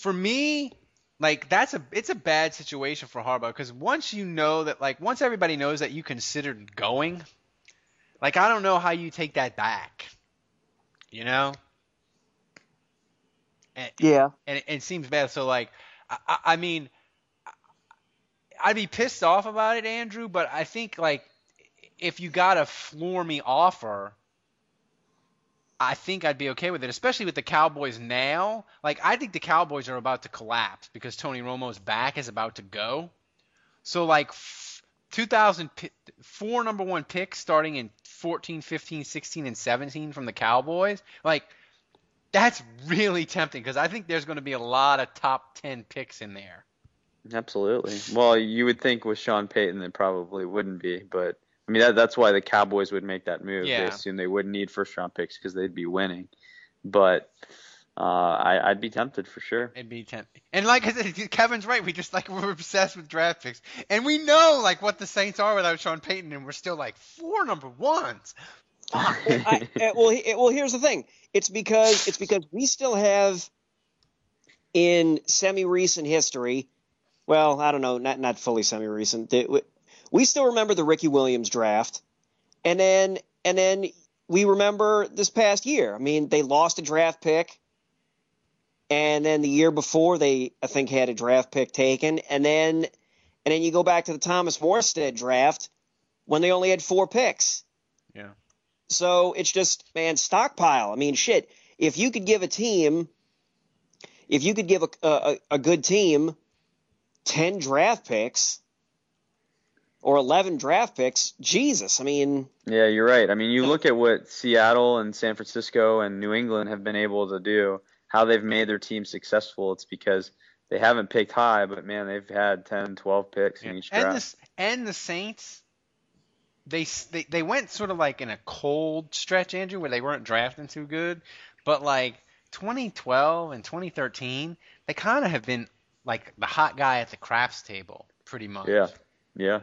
for me, like that's a it's a bad situation for Harbaugh because once you know that like once everybody knows that you considered going, like I don't know how you take that back, you know. And, Yeah. and it, it seems bad. So like, I, I, I mean, I'd be pissed off about it, Andrew. But I think like, if you got a floor me offer, I think I'd be okay with it, especially with the Cowboys now. Like, I think the Cowboys are about to collapse because Tony Romo's back is about to go. So like, f- 2000 pi- four number one picks starting in 14, 15, 16, and 17 from the Cowboys. Like, that's really tempting because I think there's going to be a lot of top 10 picks in there. Absolutely. Well, you would think with Sean Payton it probably wouldn't be, but I mean that, that's why the Cowboys would make that move. They Yeah. assume they wouldn't need first round picks because they'd be winning. But uh, I, I'd be tempted for sure. It'd be tempting. And like I said, [laughs] Kevin's right. We just like [laughs] we're obsessed with draft picks, and we know like what the Saints are without Sean Payton, and we're still like four number ones. I, uh, well, he- well, here's the thing. It's because it's because we still have in semi-recent history. Well, I don't know, not not fully semi-recent. the- we- still remember the Ricky Williams draft, and then and then we remember this past year. I mean, they lost a draft pick, and then the year before they I think had a draft pick taken, and then and then you go back to the Thomas Morstead draft when they only had four picks. Yeah. So it's just, man, stockpile. I mean, shit. If you could give a team, if you could give a, a, a good team 10 draft picks or 11 draft picks, Jesus. I mean, Yeah, you're right. I mean, you look at what Seattle and San Francisco and New England have been able to do, how they've made their team successful. It's because they haven't picked high, but man, they've had 10, 12 picks in each and draft. the and the Saints, they, they they went sort of like in a cold stretch, Andrew, where they weren't drafting too good, but like 2012 and 2013, they kind of have been like the hot guy at the crafts table, pretty much. Yeah, yeah,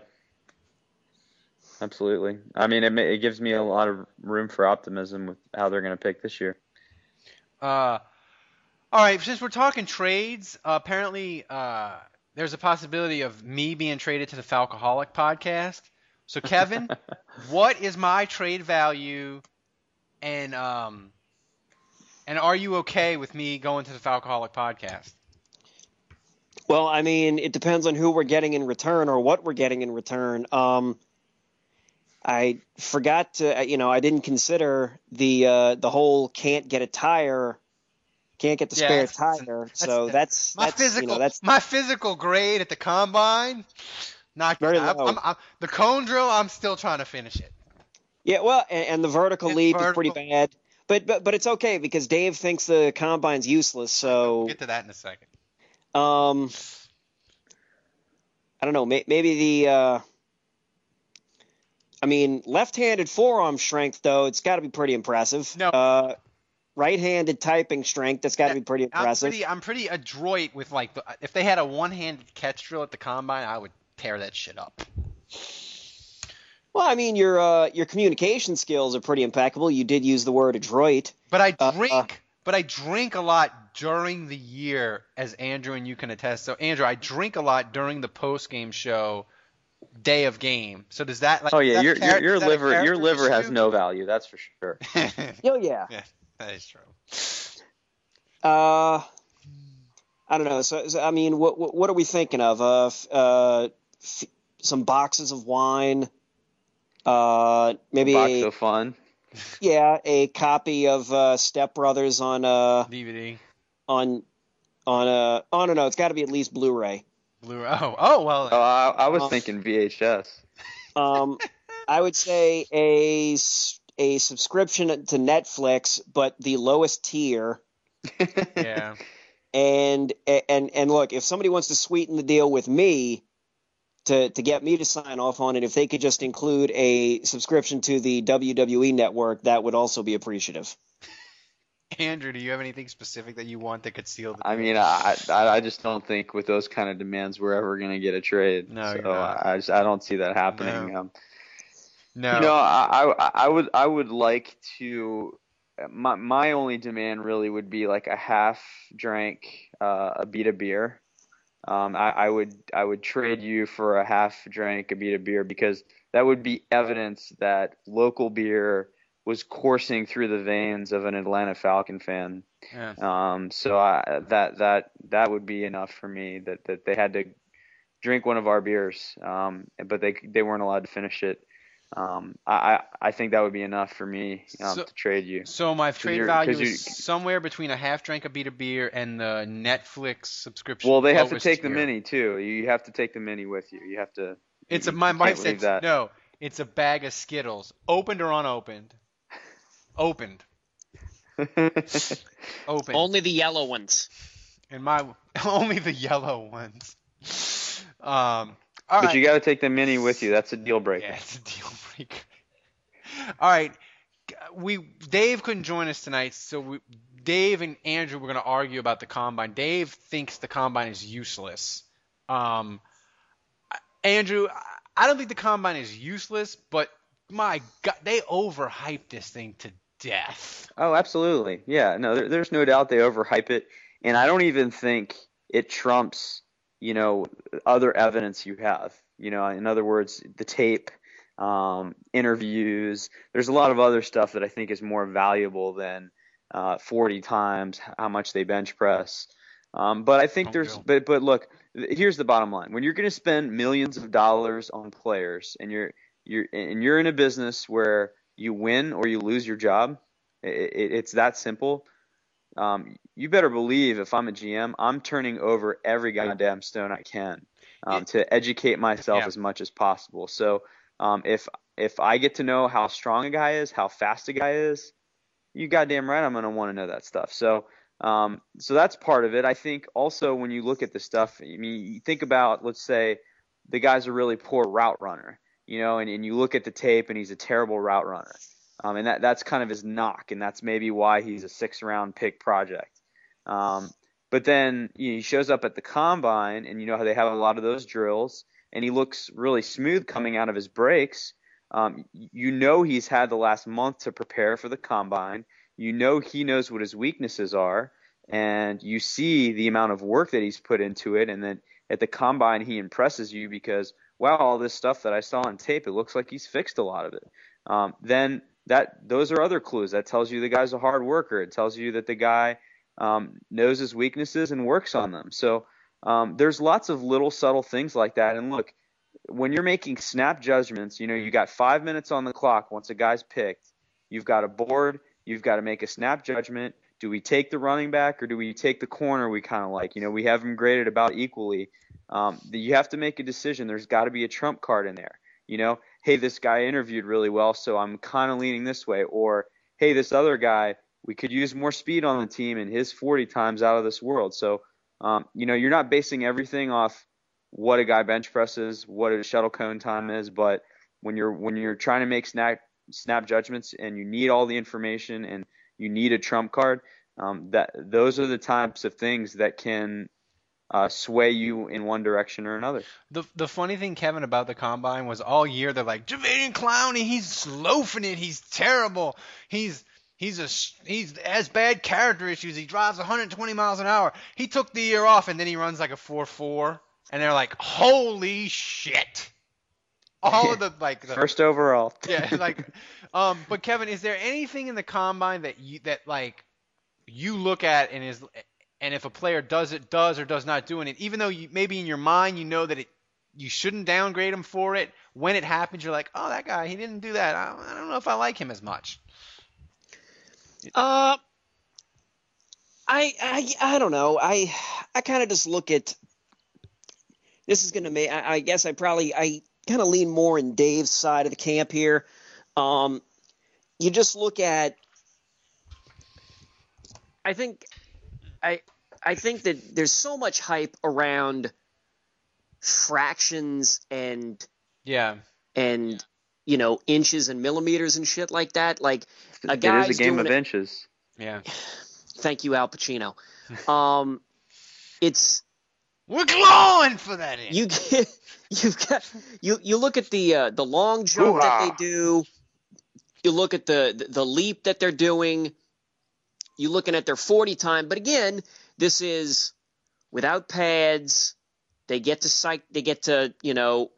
absolutely. I mean, it ma- it gives me a lot of room for optimism with how they're going to pick this year. Uh, all right. Since we're talking trades, uh, apparently uh, there's a possibility of me being traded to the Falcoholic podcast. So Kevin, [laughs] what is my trade value, and um, and are you okay with me going to the Falcoholic podcast? well, I mean, it depends on who we're getting in return or what we're getting in return. Um, I forgot to, uh, you know, I didn't consider the uh, the whole can't get a tire, can't get the Yeah, spare that's- tire. so that's My that's physical, you know that's my physical grade at the combine, not Very low. I'm, I'm, the cone drill. I'm still trying to finish it. Yeah, well, and, and the vertical And leap is pretty bad, but but but it's okay because Dave thinks the combine's useless. So We'll get to that in a second. um, I don't know. May, maybe the uh, I mean, left-handed forearm strength though, it's got to be pretty impressive. No. Uh, right-handed typing strength, that's got to be pretty I'm impressive. pretty, I'm pretty adroit with like the, if they had a one-handed catch drill at the combine, I would tear that shit up. Well, I mean, your uh, your communication skills are pretty impeccable. You did use the word adroit. But I Uh, drink, uh. but I drink a lot during the year, as Andrew and you can attest. So Andrew, I drink a lot during the post-game show, day of game. So does that like? Oh yeah, your char- your, your is that a liver your liver has no value. That's for sure. [laughs] Oh yeah. yeah, that is true. Uh, I don't know. So, so I mean, what, what what are we thinking of? Uh, f- uh, f- some boxes of wine. Uh, maybe Box a, of fun. yeah, a copy of uh, Step Brothers on uh DVD. on on uh oh no no it's got to be at least Blu-ray. Blu-ray. [laughs] Oh, oh well. Oh, I, I was Um, thinking VHS. [laughs] Um, I would say a a subscription to Netflix, but the lowest tier. [laughs] yeah. And and and look, if somebody wants to sweeten the deal with me to to get me to sign off on it, if they could just include a subscription to the WWE network, that would also be appreciative. Andrew, do you have anything specific that you want that could seal the I deal? mean, I, I I just don't think with those kind of demands we're ever going to get a trade. No, so. I just I don't see that happening. No. Um, no. You know, I, I I would I would like to. My my only demand really would be like a half drank uh, of beer. Um, I, I would I would trade you for a half drank of beer because that would be evidence that local beer was coursing through the veins of an Atlanta Falcon fan. Yeah. Um, so I, that that that would be enough for me that, that they had to drink one of our beers, um, but they they weren't allowed to finish it. Um, I, I think that would be enough for me um, So- to trade you. So my trade value is somewhere between a half drink of beer beer and the Netflix subscription. Well, they have to take the mini too. You have to take the mini with you. You have to. It's you- a my wife said no. It's a bag of Skittles, opened or unopened. Opened, [laughs] opened. Only the yellow ones. and my [laughs] only the yellow ones. Um. All but right. you got to take the mini with you. That's a deal breaker. Yeah, it's a deal breaker. All right, we Dave couldn't join us tonight, so we, Dave and Andrew were going to argue about the combine. Dave thinks the combine is useless. Um, Andrew, I don't think the combine is useless, but my God, they overhyped this thing to death. Oh, absolutely. Yeah, no, there, there's no doubt they overhype it, and I don't even think it trumps, you know, other evidence you have. You know, in other words, the tape, um, interviews. There's a lot of other stuff that I think is more valuable than uh, 40 times how much they bench press. Um, but I think Don't there's, go. but but look, here's the bottom line: when you're going to spend millions of dollars on players, and you're you're and you're in a business where you win or you lose your job, it, it, it's that simple. Um, you better believe if I'm a GM, I'm turning over every goddamn stone I can um, to educate myself Yeah. as much as possible. So um, if if I get to know how strong a guy is, how fast a guy is, you goddamn right I'm gonna want to know that stuff. So um, so that's part of it. I think also when you look at the stuff, I mean, you think about let's say the guy's a really poor route runner, you know, and, and you look at the tape and he's a terrible route runner. Um, and that that's kind of his knock, and that's maybe why he's a six round pick project. Um, but then you know, he shows up at the combine, and you know how they have a lot of those drills, and he looks really smooth coming out of his breaks. Um, you know he's had the last month to prepare for the combine. You know he knows what his weaknesses are, and you see the amount of work that he's put into it, and then at the combine he impresses you because wow, all this stuff that I saw on tape, it looks like he's fixed a lot of it. Um, then that those are other clues. That tells you the guy's a hard worker. It tells you that the guy um, knows his weaknesses and works on them. So um, there's lots of little subtle things like that. And look, when you're making snap judgments, you know you got five minutes on the clock once a guy's picked. You've got a board. You've got to make a snap judgment. Do we take the running back or do we take the corner we kind of like? You know, we have them graded about equally. Um, you have to make a decision. There's got to be a trump card in there. You know, hey, this guy interviewed really well, so I'm kind of leaning this way. Or, hey, this other guy, we could use more speed on the team, and his 40 times out of this world. So, um, you know, you're not basing everything off what a guy bench presses, what a shuttle cone time is, but when you're when you're trying to make snap snap judgments and you need all the information and you need a trump card, um, that those are the types of things that can uh, sway you in one direction or another. The the funny thing, Kevin, about the combine was all year they're like Jadeveon Clowney, he's loafing it, he's terrible, he's he's a he's has bad character issues, he drives 120 miles an hour. He took the year off and then he runs like a 4-4, and they're like, holy shit! All of [laughs] the like the, First overall. [laughs] yeah, like, um, but Kevin, is there anything in the combine that you that like you look at and is and if a player does it does or does not doing it, even though you maybe in your mind you know that it you shouldn't downgrade him for it. When it happens, you're like, oh, that guy, he didn't do that. I, I don't know if I like him as much. Uh, I I I don't know. I I kind of just look at this is going to make. I, I guess I probably I kind of lean more in Dave's side of the camp here. Um, you just look at. I think, I I think that there's so much hype around fractions and Yeah. and you know inches and millimeters and shit like that. Like a It guy's is a game of it- inches. Yeah. [sighs] Thank you, Al Pacino. [laughs] Um, it's We're glowing for that. In. you get you've got you you look at the uh, the long jump that Hoo-ha. they do. You look at the, the the leap that they're doing. You're looking at their forty time, but again, this is without pads. They get to psych. They get to you know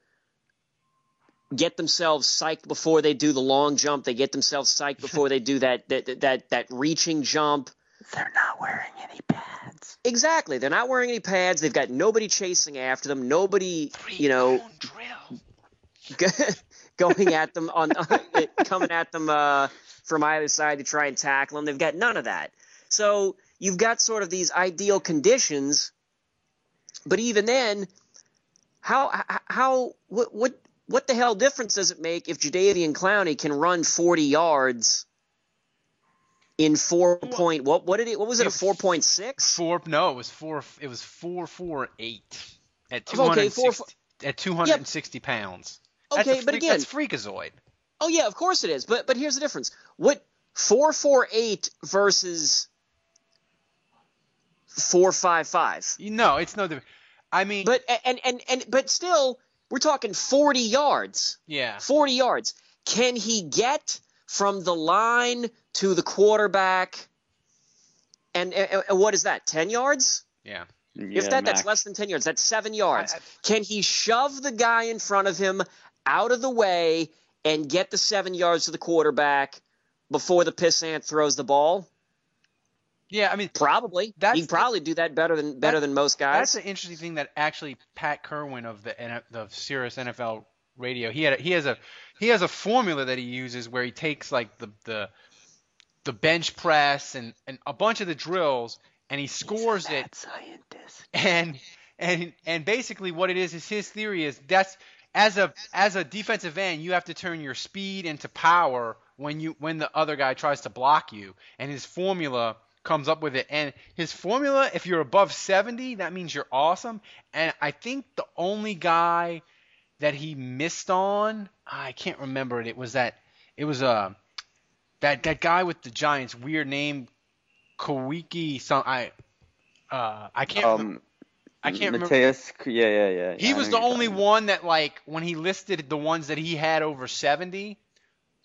get themselves psyched before they do the long jump. They get themselves psyched before they do that that that that reaching jump. They're not wearing any pads. Exactly. They're not wearing any pads. They've got nobody chasing after them. Nobody, you know, drill. [laughs] going at them on [laughs] coming at them uh, from either side to try and tackle them. They've got none of that. So you've got sort of these ideal conditions, but even then, how how what what what the hell difference does it make if Jadeveon Clowney can run 40 yards in four point what what did it what was it a 4.6? Four. No, it was four. It was four four eight at oh, two Okay, hundred four- sixty at two hundred and sixty pounds. That's Okay, a but again- that's freakazoid. Oh yeah, of course it is. But but here's the difference. What four four eight versus four five five. No, it's no different. I mean, But and and and but still, we're talking forty yards. yeah, Forty yards. Can he get from the line to the quarterback? And, and, and what is that? Ten yards? yeah. if Yeah, that, that's less than 10 yards. That's seven yards. I- I- Can he shove the guy in front of him out of the way and get the seven yards to the quarterback before the pissant throws the ball? Yeah, I mean, Probably. That's He'd probably do that better than better That- than most guys. That's an interesting thing that actually Pat Kirwan of the N- the Sirius NFL Radio he had a, he has a he has a formula that he uses where he takes like the the the bench press and, and a bunch of the drills and he scores it. Scientist. and and and basically what it is is his theory is that's as a as a defensive end you have to turn your speed into power when you when the other guy tries to block you. And his formula comes up with it. And his formula if you're above 70 that means you're awesome. And I think the only guy that he missed on I can't remember it. It was that it was uh that that guy with the Giants weird name Kawiki some I uh I can't remember. Um, I can't remember. Mateus, yeah, yeah, yeah. He yeah, was the only talking one that like when he listed the ones that he had over 70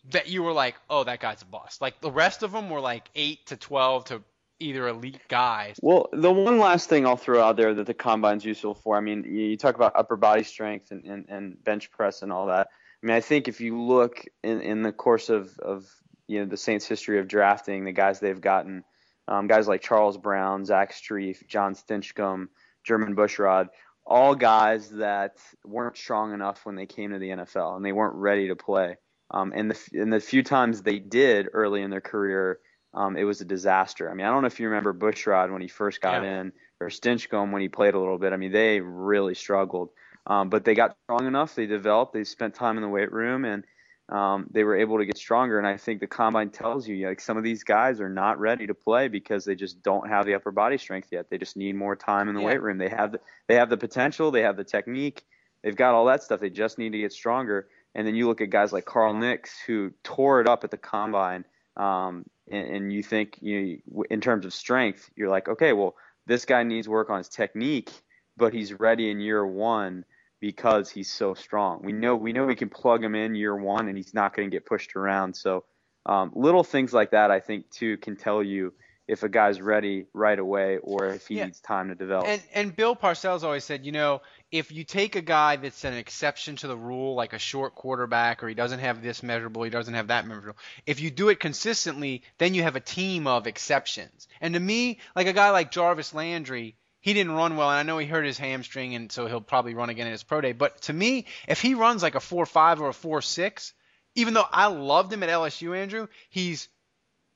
that you were like, "Oh, that guy's a bust." Like the rest of them were like 8 to 12 to either elite guys. Well, the one last thing I'll throw out there that the combine's useful for, I mean, you, you talk about upper body strength and, and, and bench press and all that. I mean, I think if you look in, in the course of, of you know the Saints' history of drafting, the guys they've gotten, um, guys like Charles Brown, Zach Strief, Jon Stinchcomb, Jermon Bushrod, all guys that weren't strong enough when they came to the NFL and they weren't ready to play. Um, and the and the few times they did early in their career, um, it was a disaster. I mean, I don't know if you remember Bushrod when he first got Yeah. in, or Stinchcomb when he played a little bit. I mean, they really struggled. Um, but they got strong enough. They developed. They spent time in the weight room, and um, they were able to get stronger. And I think the combine tells you, like some of these guys are not ready to play because they just don't have the upper body strength yet. They just need more time in the Yeah. weight room. They have the, they have the potential. They have the technique. They've got all that stuff. They just need to get stronger. And then you look at guys like Carl Nicks who tore it up at the combine. Um, and, and you think you know, in terms of strength, you're like, okay, well, this guy needs work on his technique, but he's ready in year one because he's so strong. We know we know we can plug him in year one, and he's not going to get pushed around. So um, little things like that, I think, too, can tell you if a guy's ready right away or if he Yeah. needs time to develop. And and Bill Parcells always said, you know, if you take a guy that's an exception to the rule, like a short quarterback, or he doesn't have this measurable, he doesn't have that measurable, if you do it consistently, then you have a team of exceptions. And to me, like a guy like Jarvis Landry, he didn't run well, and I know he hurt his hamstring, and so he'll probably run again at his pro day. But to me, if he runs like a four five or a four six, even though I loved him at LSU, Andrew, he's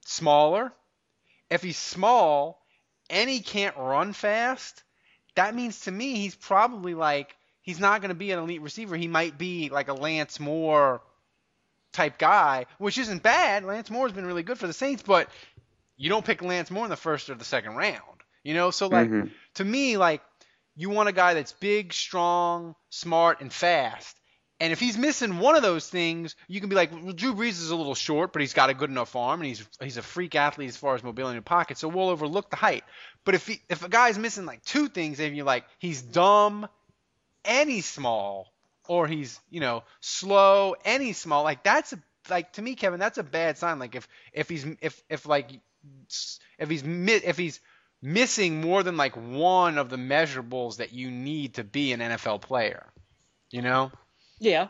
smaller. If he's small and he can't run fast, that means to me he's probably like he's not going to be an elite receiver. He might be like a Lance Moore type guy, which isn't bad. Lance Moore's been really good for the Saints, but you don't pick Lance Moore in the first or the second round. You know, so like Mhm. to me, like you want a guy that's big, strong, smart, and fast. And if he's missing one of those things, you can be like, well, Drew Brees is a little short, but he's got a good enough arm, and he's he's a freak athlete as far as mobility in the pocket, so we'll overlook the height. But if he, if a guy's missing like two things, and you're like, he's dumb and he's small, or he's you know slow and he's small. Like that's a, like to me, Kevin, that's a bad sign. Like if if he's if if like if he's if he's missing more than like one of the measurables that you need to be an NFL player, you know. Yeah,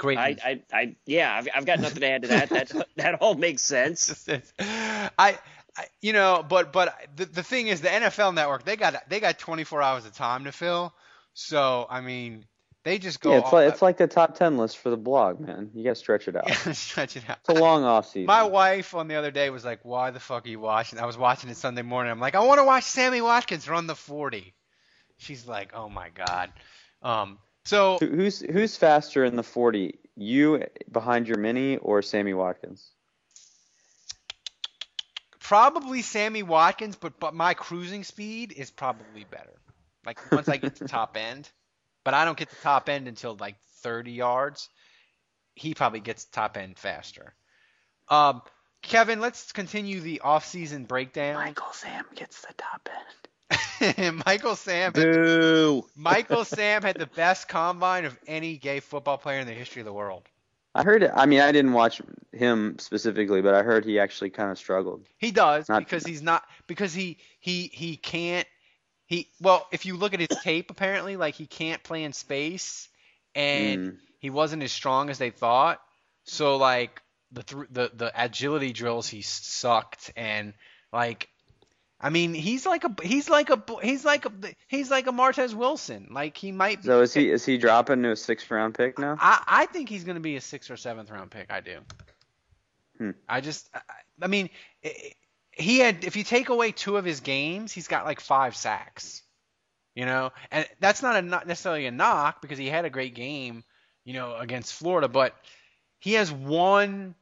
Great. I. I, I, yeah, I've, I've got nothing to add to that. That [laughs] that all makes sense. [laughs] I, I, you know, but but the the thing is, the NFL Network they got they got 24 hours of time to fill. So I mean, they just go. yeah, it's like it's like the top ten list for the blog, man. You gotta stretch it out. [laughs] Yeah, stretch it out. It's a long off season. My wife on the other day was like, "Why the fuck are you watching?" I was watching it Sunday morning. I'm like, "I want to watch Sammy Watkins run the 40." She's like, "Oh my god." Um. So Who- Who's who's faster in the forty? You behind your mini or Sammy Watkins? probably Sammy Watkins, but but my cruising speed is probably better. Like once I get to top [laughs] end, but I don't get the top end until like 30 yards. He probably gets top end faster. Um, Kevin, let's continue the off-season breakdown. Michael Sam gets the top end. [laughs] Michael Sam. Boo. [laughs] Michael Sam had the best combine of any gay football player in the history of the world. I heard. I mean, I didn't watch him specifically, but I heard he actually kind of struggled. He does Not- because he's not because he he he can't he well if you look at his tape apparently like he can't play in space and Mm. he wasn't as strong as they thought so like the thr the the agility drills he sucked and like I mean he's like a he's like a he's like a he's like a Martez Wilson like he might be So is he is he dropping to a sixth round pick now? I, I think he's going to be a sixth or seventh round pick. I do. Hmm. I just, I, I mean, i- he had. If you take away two of his games, he's got like five sacks. You know, and that's not a not necessarily a knock because he had a great game, you know, against Florida. But he has one,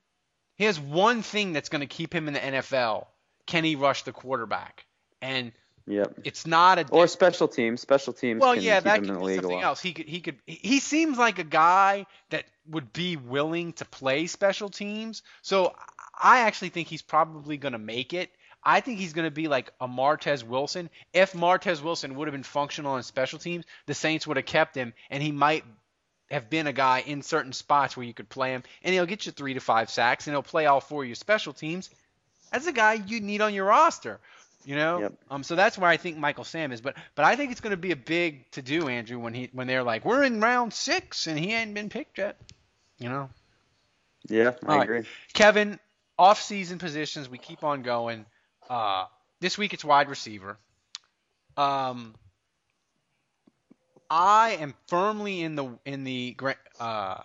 he has one thing that's going to keep him in the NFL. Can he rush the quarterback? And Yep. it's not a Or special teams. Special teams well, can yeah, that could be something else. He could, he could, he seems like a guy that would be willing to play special teams. So I actually think he's probably going to make it. I think he's going to be like a Martez Wilson. If Martez Wilson would have been functional on special teams, the Saints would have kept him, and he might have been a guy in certain spots where you could play him, and he'll get you three to five sacks, and he'll play all four of your special teams. That's a guy you need on your roster. You know, Yep. um, so that's where I think Michael Sam is. But but I think it's going to be a big to do, Andrew, when he when they're like we're in round six and he ain't been picked yet. You know, Yeah, I All right. agree. Kevin, off season positions, we keep on going. Uh, this week it's wide receiver. Um, I am firmly in the in the uh,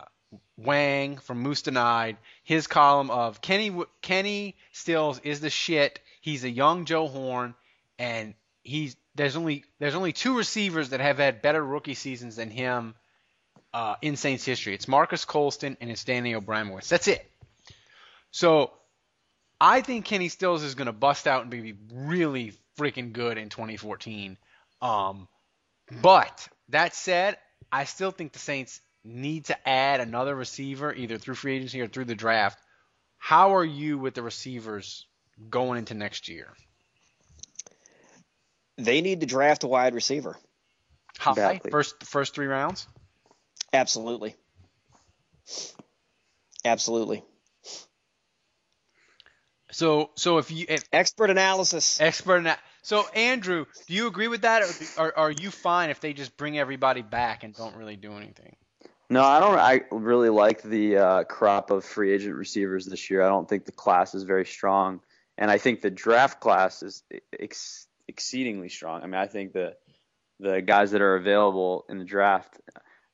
Wang from Moose Denied his column of Kenny Kenny Stills is the shit. He's a young Joe Horn, and he's there's only there's only two receivers that have had better rookie seasons than him uh, in Saints history. It's Marques Colston and it's Danny Abramowicz. That's it. So I think Kenny Stills is going to bust out and be really freaking good in 2014. Um, but that said, I still think the Saints need to add another receiver either through free agency or through the draft. How are you with the receivers going into next year? They need to draft a wide receiver. High Badly. first the first three rounds. Absolutely. Absolutely. So so if you if Expert analysis. expert in that. So Andrew, do you agree with that, or do- are are you fine if they just bring everybody back and don't really do anything? No, I don't. I really like the uh, crop of free agent receivers this year. I don't think the class is very strong, and I think the draft class is ex- exceedingly strong. I mean, I think the the guys that are available in the draft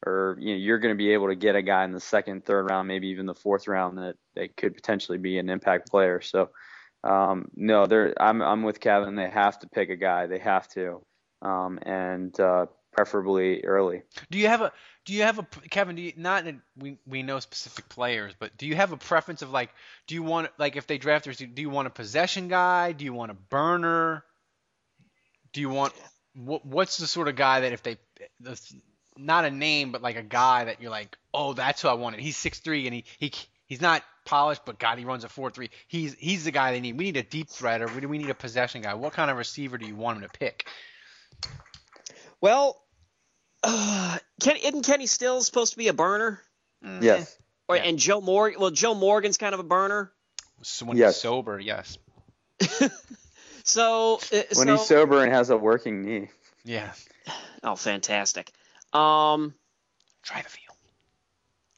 or you know you're going to be able to get a guy in the second, third round, maybe even the fourth round that that could potentially be an impact player. So um, no, they're I'm I'm with Kevin. They have to pick a guy. They have to, um, and uh, preferably early. Do you have a do you have a Kevin? Do you not in, we we know specific players, but do you have a preference of like do you want like if they draft a do you want a possession guy? Do you want a burner? Do you want what what's the sort of guy that if they the, not a name but like a guy that you're like oh that's who I wanted. He's six three and he he he's not polished but God he runs a four three. He's he's the guy they need. We need a deep threat or we we need a possession guy. What kind of receiver do you want him to pick? Well, uh, Ken, isn't Kenny Stills supposed to be a burner? Mm, Yes. Or Yeah. and Joe Morgan? Well, Joe Morgan's kind of a burner. So when Yes. he's sober, yes. [laughs] So uh, When so, he's sober and has a working knee. Yeah. oh, fantastic. Um, Try the field.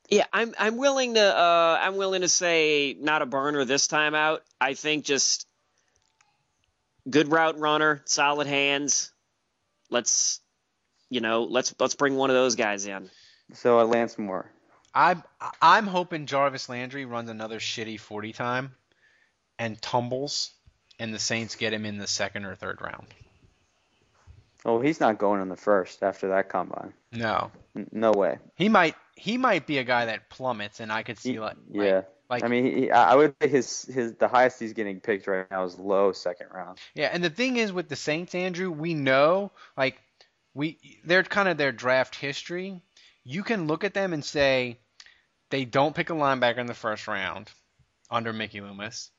yeah, I'm I'm willing to uh, I'm willing to say not a burner this time out. I think just good route runner, solid hands. Let's you know let's let's bring one of those guys in. So uh, Lance Moore. I'm I'm hoping Jarvis Landry runs another shitty 40 time and tumbles, and the Saints get him in the second or third round. Oh, he's not going in the first after that combine. No, N- No way. he might he might be a guy that plummets, and I could see like yeah. like I mean, he, I I would say his his the highest he's getting picked right now is low second round. yeah. And the thing is with the Saints, Andrew, we know like we they're kind of their draft history. You can look at them and say they don't pick a linebacker in the first round under Mickey Loomis.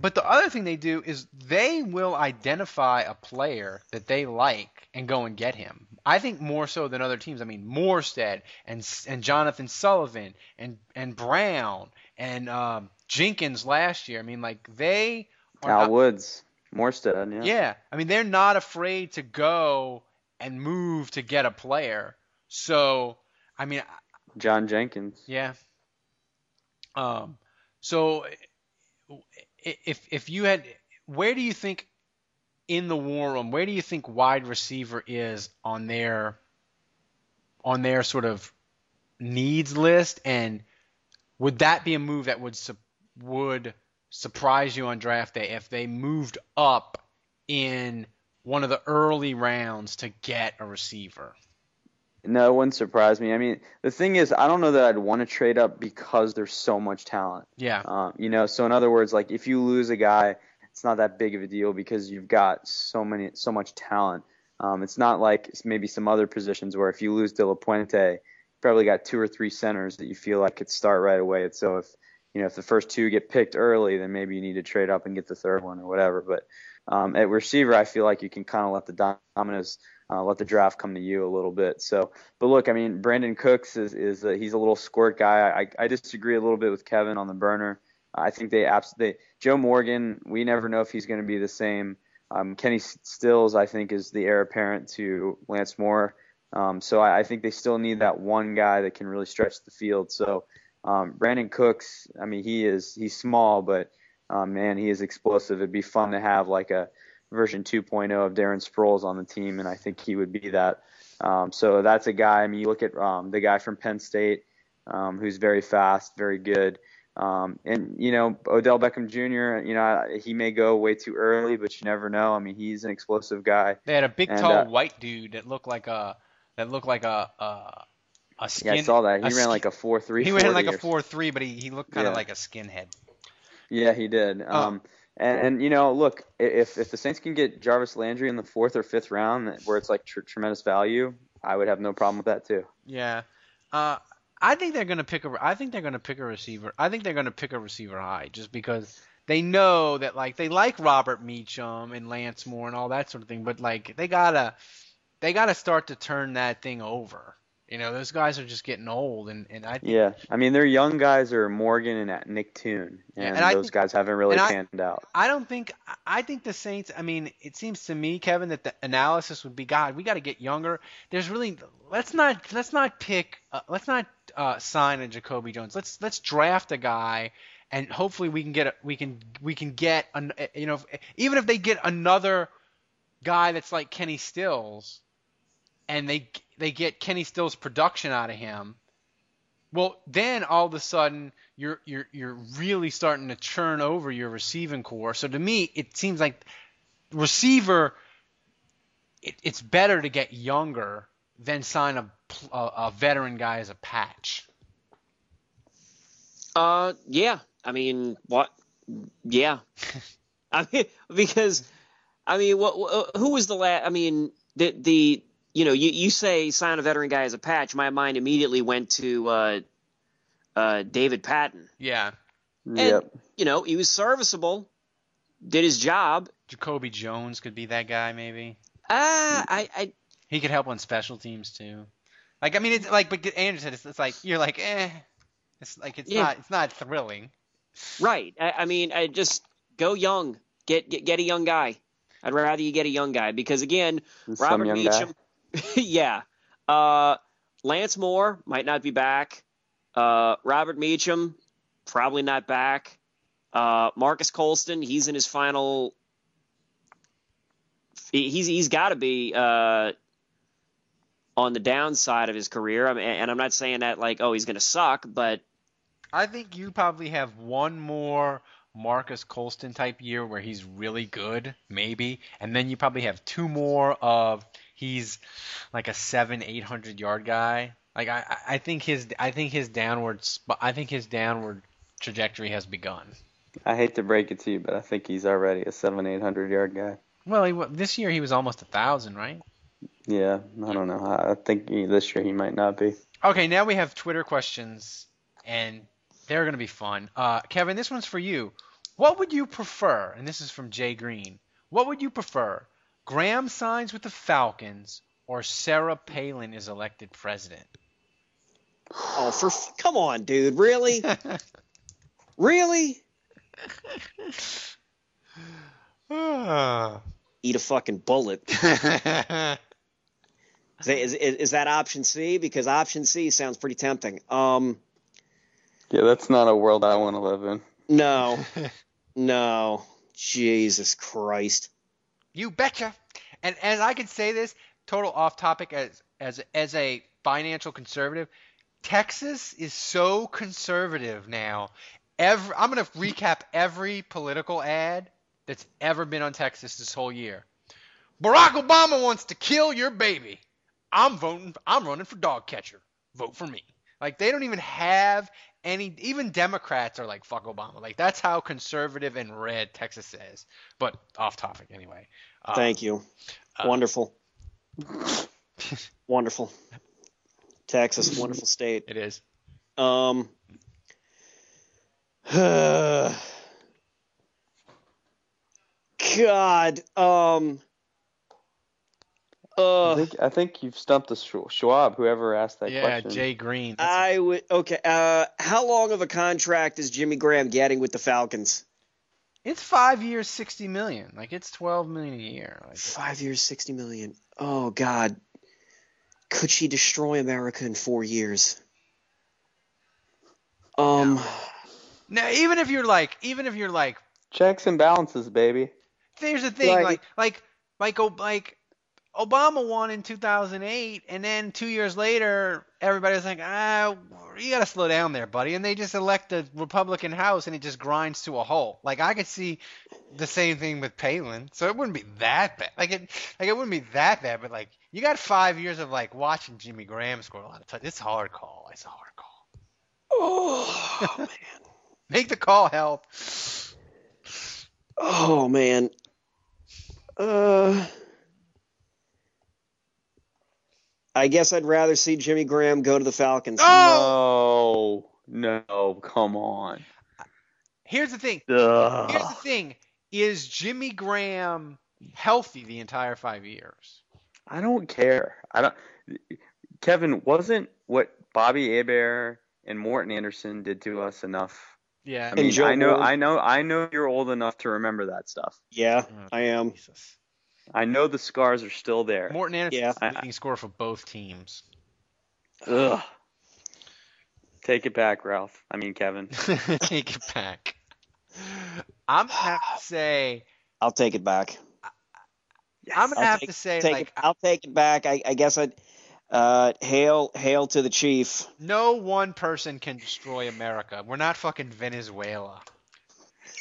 But the other thing they do is they will identify a player that they like and go and get him. I think more so than other teams. I mean, Morstead and and Jonathan Sullivan and and Brown and um, Jenkins last year. I mean, like they are Al not- Woods, Morstead, yeah. yeah, I mean they're not afraid to go and move to get a player. So I mean, John Jenkins. yeah. Um, so if if you had, where do you think in the war room, where do you think wide receiver is on their on their sort of needs list, and would that be a move that would su- would surprise you on draft day if they moved up in one of the early rounds to get a receiver? No, it wouldn't surprise me. I mean, the thing is, I don't know that I'd want to trade up because there's so much talent. Yeah. Um, you know, so in other words, like if you lose a guy, it's not that big of a deal because you've got so many, so much talent. Um, it's not like maybe some other positions where if you lose De La Puente, you probably got two or three centers that you feel like could start right away. So if you know if the first two get picked early, then maybe you need to trade up and get the third one or whatever. But um, at receiver, I feel like you can kind of let the dominoes, uh, let the draft come to you a little bit. So, but look, I mean, Brandin Cooks is is a, he's a little squirt guy. I, I disagree a little bit with Kevin on the burner. I think they absolutely Joe Morgan. We never know if he's going to be the same. Um, Kenny Stills, I think, is the heir apparent to Lance Moore. Um, so I, I think they still need that one guy that can really stretch the field. So um, Brandin Cooks, I mean, he is he's small, but um, man, he is explosive. It'd be fun to have like a version 2.0 of Darren Sproles on the team, and I think he would be that. Um, so that's a guy. I mean, you look at um, the guy from Penn State, um, who's very fast, very good. Um, and you know Odell Beckham Jr. You know he may go way too early, but you never know. I mean he's an explosive guy. They had a big, And, tall uh, white dude that looked like a that looked like a a, a Yeah. I saw that. He ran skin- like a four three. He ran like a four three, but he, he looked kind of Yeah. like a skinhead. Yeah, he did. Oh. Um, and, and you know, look, if if the Saints can get Jarvis Landry in the fourth or fifth round, where it's like tr- tremendous value, I would have no problem with that too. Yeah. Uh, I think they're gonna pick a. I think they're gonna pick a receiver. I think they're gonna pick a receiver high, just because they know that like they like Robert Meachem and Lance Moore and all that sort of thing, but like they gotta they gotta start to turn that thing over. You know, those guys are just getting old, and, and I think, Yeah, I mean their young guys are Morgan and Nick Toon, and, and those think- guys haven't really and I- panned out. I don't think I think the Saints. I mean, it seems to me, Kevin, that the analysis would be, God, we got to get younger. There's really let's not let's not pick uh, let's not uh, sign a Jacoby Jones. Let's let's draft a guy, and hopefully we can get a, we can we can get an, you know even if they get another guy that's like Kenny Stills, and they they get Kenny Stills production out of him. Well, then all of a sudden you're you're you're really starting to churn over your receiving core. So to me, it seems like receiver. It, it's better to get younger than sign a, a a veteran guy as a patch. Uh, yeah. I mean, what? Yeah. [laughs] I mean, [laughs] because, I mean, what? what who was the last? I mean, the the you know, you you say sign a veteran guy as a patch. My mind immediately went to uh, uh, David Patten. Yeah, And Yep. you know, he was serviceable, did his job. Jacoby Jones could be that guy maybe. Ah, I, I He could help on special teams too. Like I mean, it's like but Andrew said, it's, it's like you're like eh. It's like it's Yeah. not it's not thrilling. right. I, I mean, I just go young. Get, get get a young guy. I'd rather you get a young guy because again, Some Robert Meachem, guy. [laughs] Yeah. Uh, Lance Moore might not be back. Uh, Robert Meachem probably not back. Uh, Marques Colston, he's in his final. he- He's he's got to be uh, on the downside of his career. I mean, and I'm not saying that like oh he's going to suck, but I think you probably have one more Marques Colston type year where he's really good, maybe, and then you probably have two more of he's like a seven, eight hundred yard guy. Like I, I- think his, I think his downward, I think his downward trajectory has begun. I hate to break it to you, but I think he's already a seven, eight hundred yard guy. Well, he, this year he was almost a thousand, right? Yeah, I don't know. I I think he, this year he might not be. Okay, now we have Twitter questions, and they're going to be fun. Uh, Kevin, this one's for you. What would you prefer? And this is from Jay Green. What would you prefer? Graham signs with the Falcons, or Sarah Palin is elected president? oh for f- come on, dude, really, [laughs] really, [sighs] eat a fucking bullet. [laughs] Is, that- is, is, is that option C? Because option C sounds pretty tempting. Um, Yeah, that's not a world I want to live in. no, [laughs] no, Jesus Christ. You betcha. And as I can say this, total off topic as as as a financial conservative, Texas is so conservative now. Every I'm going to recap every political ad that's ever been on Texas this whole year. Barack Obama wants to kill your baby. I'm voting I'm running for dog catcher. Vote for me. Like they don't even have any even Democrats are like fuck Obama. Like that's how conservative and red Texas is. But off topic anyway. Uh, Thank you. Wonderful. [laughs] wonderful. Texas, wonderful state. It is. Um, [sighs] God. Um. I Uh, think I think you've stumped the Schwab. Whoever asked that Yeah, question. Yeah, Jay Green. That's I would. Okay. Uh, how long of a contract is Jimmy Graham getting with the Falcons? it's five years, sixty million. Like it's twelve million a year. Like Five years, sixty million. Oh God. Could she destroy America in four years? Um. now, even if you're like, even if you're like, Checks and balances, baby. here's the thing, Right. like, like, like, O- like, Obama won in 2008, and then two years later, everybody's like, ah, you gotta slow down there, buddy. And they just elect a Republican House, and it just grinds to a halt. Like I could see the same thing with Palin, so it wouldn't be that bad. Like it, like it wouldn't be that bad, but like you got five years of like watching Jimmy Graham score a lot of touch. It's a hard call. It's a hard call. Oh [laughs] man. Make the call, help. Oh man. Uh. I guess I'd rather see Jimmy Graham go to the Falcons. Oh! No, no, come on. Here's the thing. Ugh. Here's the thing: is Jimmy Graham healthy the entire five years? I don't care. I don't. Kevin, wasn't what Bobby Hebert and Morten Andersen did to us enough? Yeah. I mean, I know, Moore. I know, I know you're old enough to remember that stuff. Yeah, Oh, I am. Jesus. I know the scars are still there. Morten Andersen's Yeah. the leading scorer for both teams. Ugh. Take it back, Ralph. I mean, Kevin. [laughs] Take it back. I'm gonna have to say I'll take it back. I'm gonna I'll have take- to say take like it, I'll take it back. I, I guess I'd uh, hail hail to the chief. no one person can destroy America. We're not fucking Venezuela.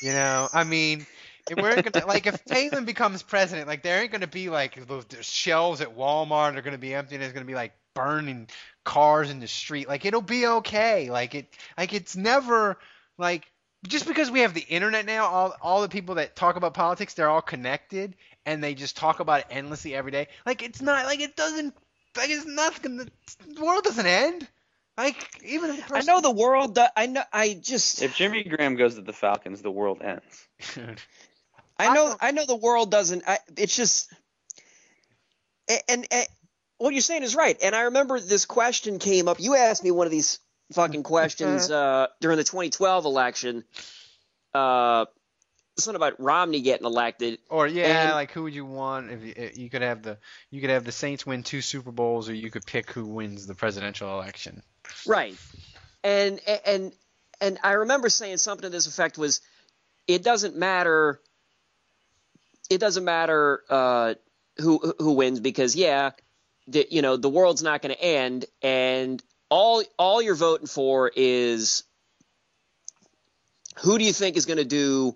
You know, I mean, if we're gonna like if Palin becomes president, like there ain't gonna be like those the shelves at Walmart are gonna be empty and there's gonna be like burning cars in the street. Like it'll be okay. Like it like it's never like just because we have the internet now, all all the people that talk about politics, they're all connected and they just talk about it endlessly every day. Like it's not like it doesn't like it's nothing. gonna the world doesn't end. Like even if I know the world. I know. I just. if Jimmy Graham goes to the Falcons, the world ends. [laughs] I know. I know the world doesn't. I, it's just. a- And, and what you're saying is right. And I remember this question came up. You asked me one of these fucking questions uh, during the 2012 election. Uh, something about Romney getting elected. Or yeah, And- like who would you want if you, if you could have the you could have the Saints win two Super Bowls, or you could pick who wins the presidential election. Right. And and and I remember saying something to this effect was it doesn't matter it doesn't matter uh, who who wins because yeah, the, you know, the world's not going to end and all all you're voting for is who do you think is going to do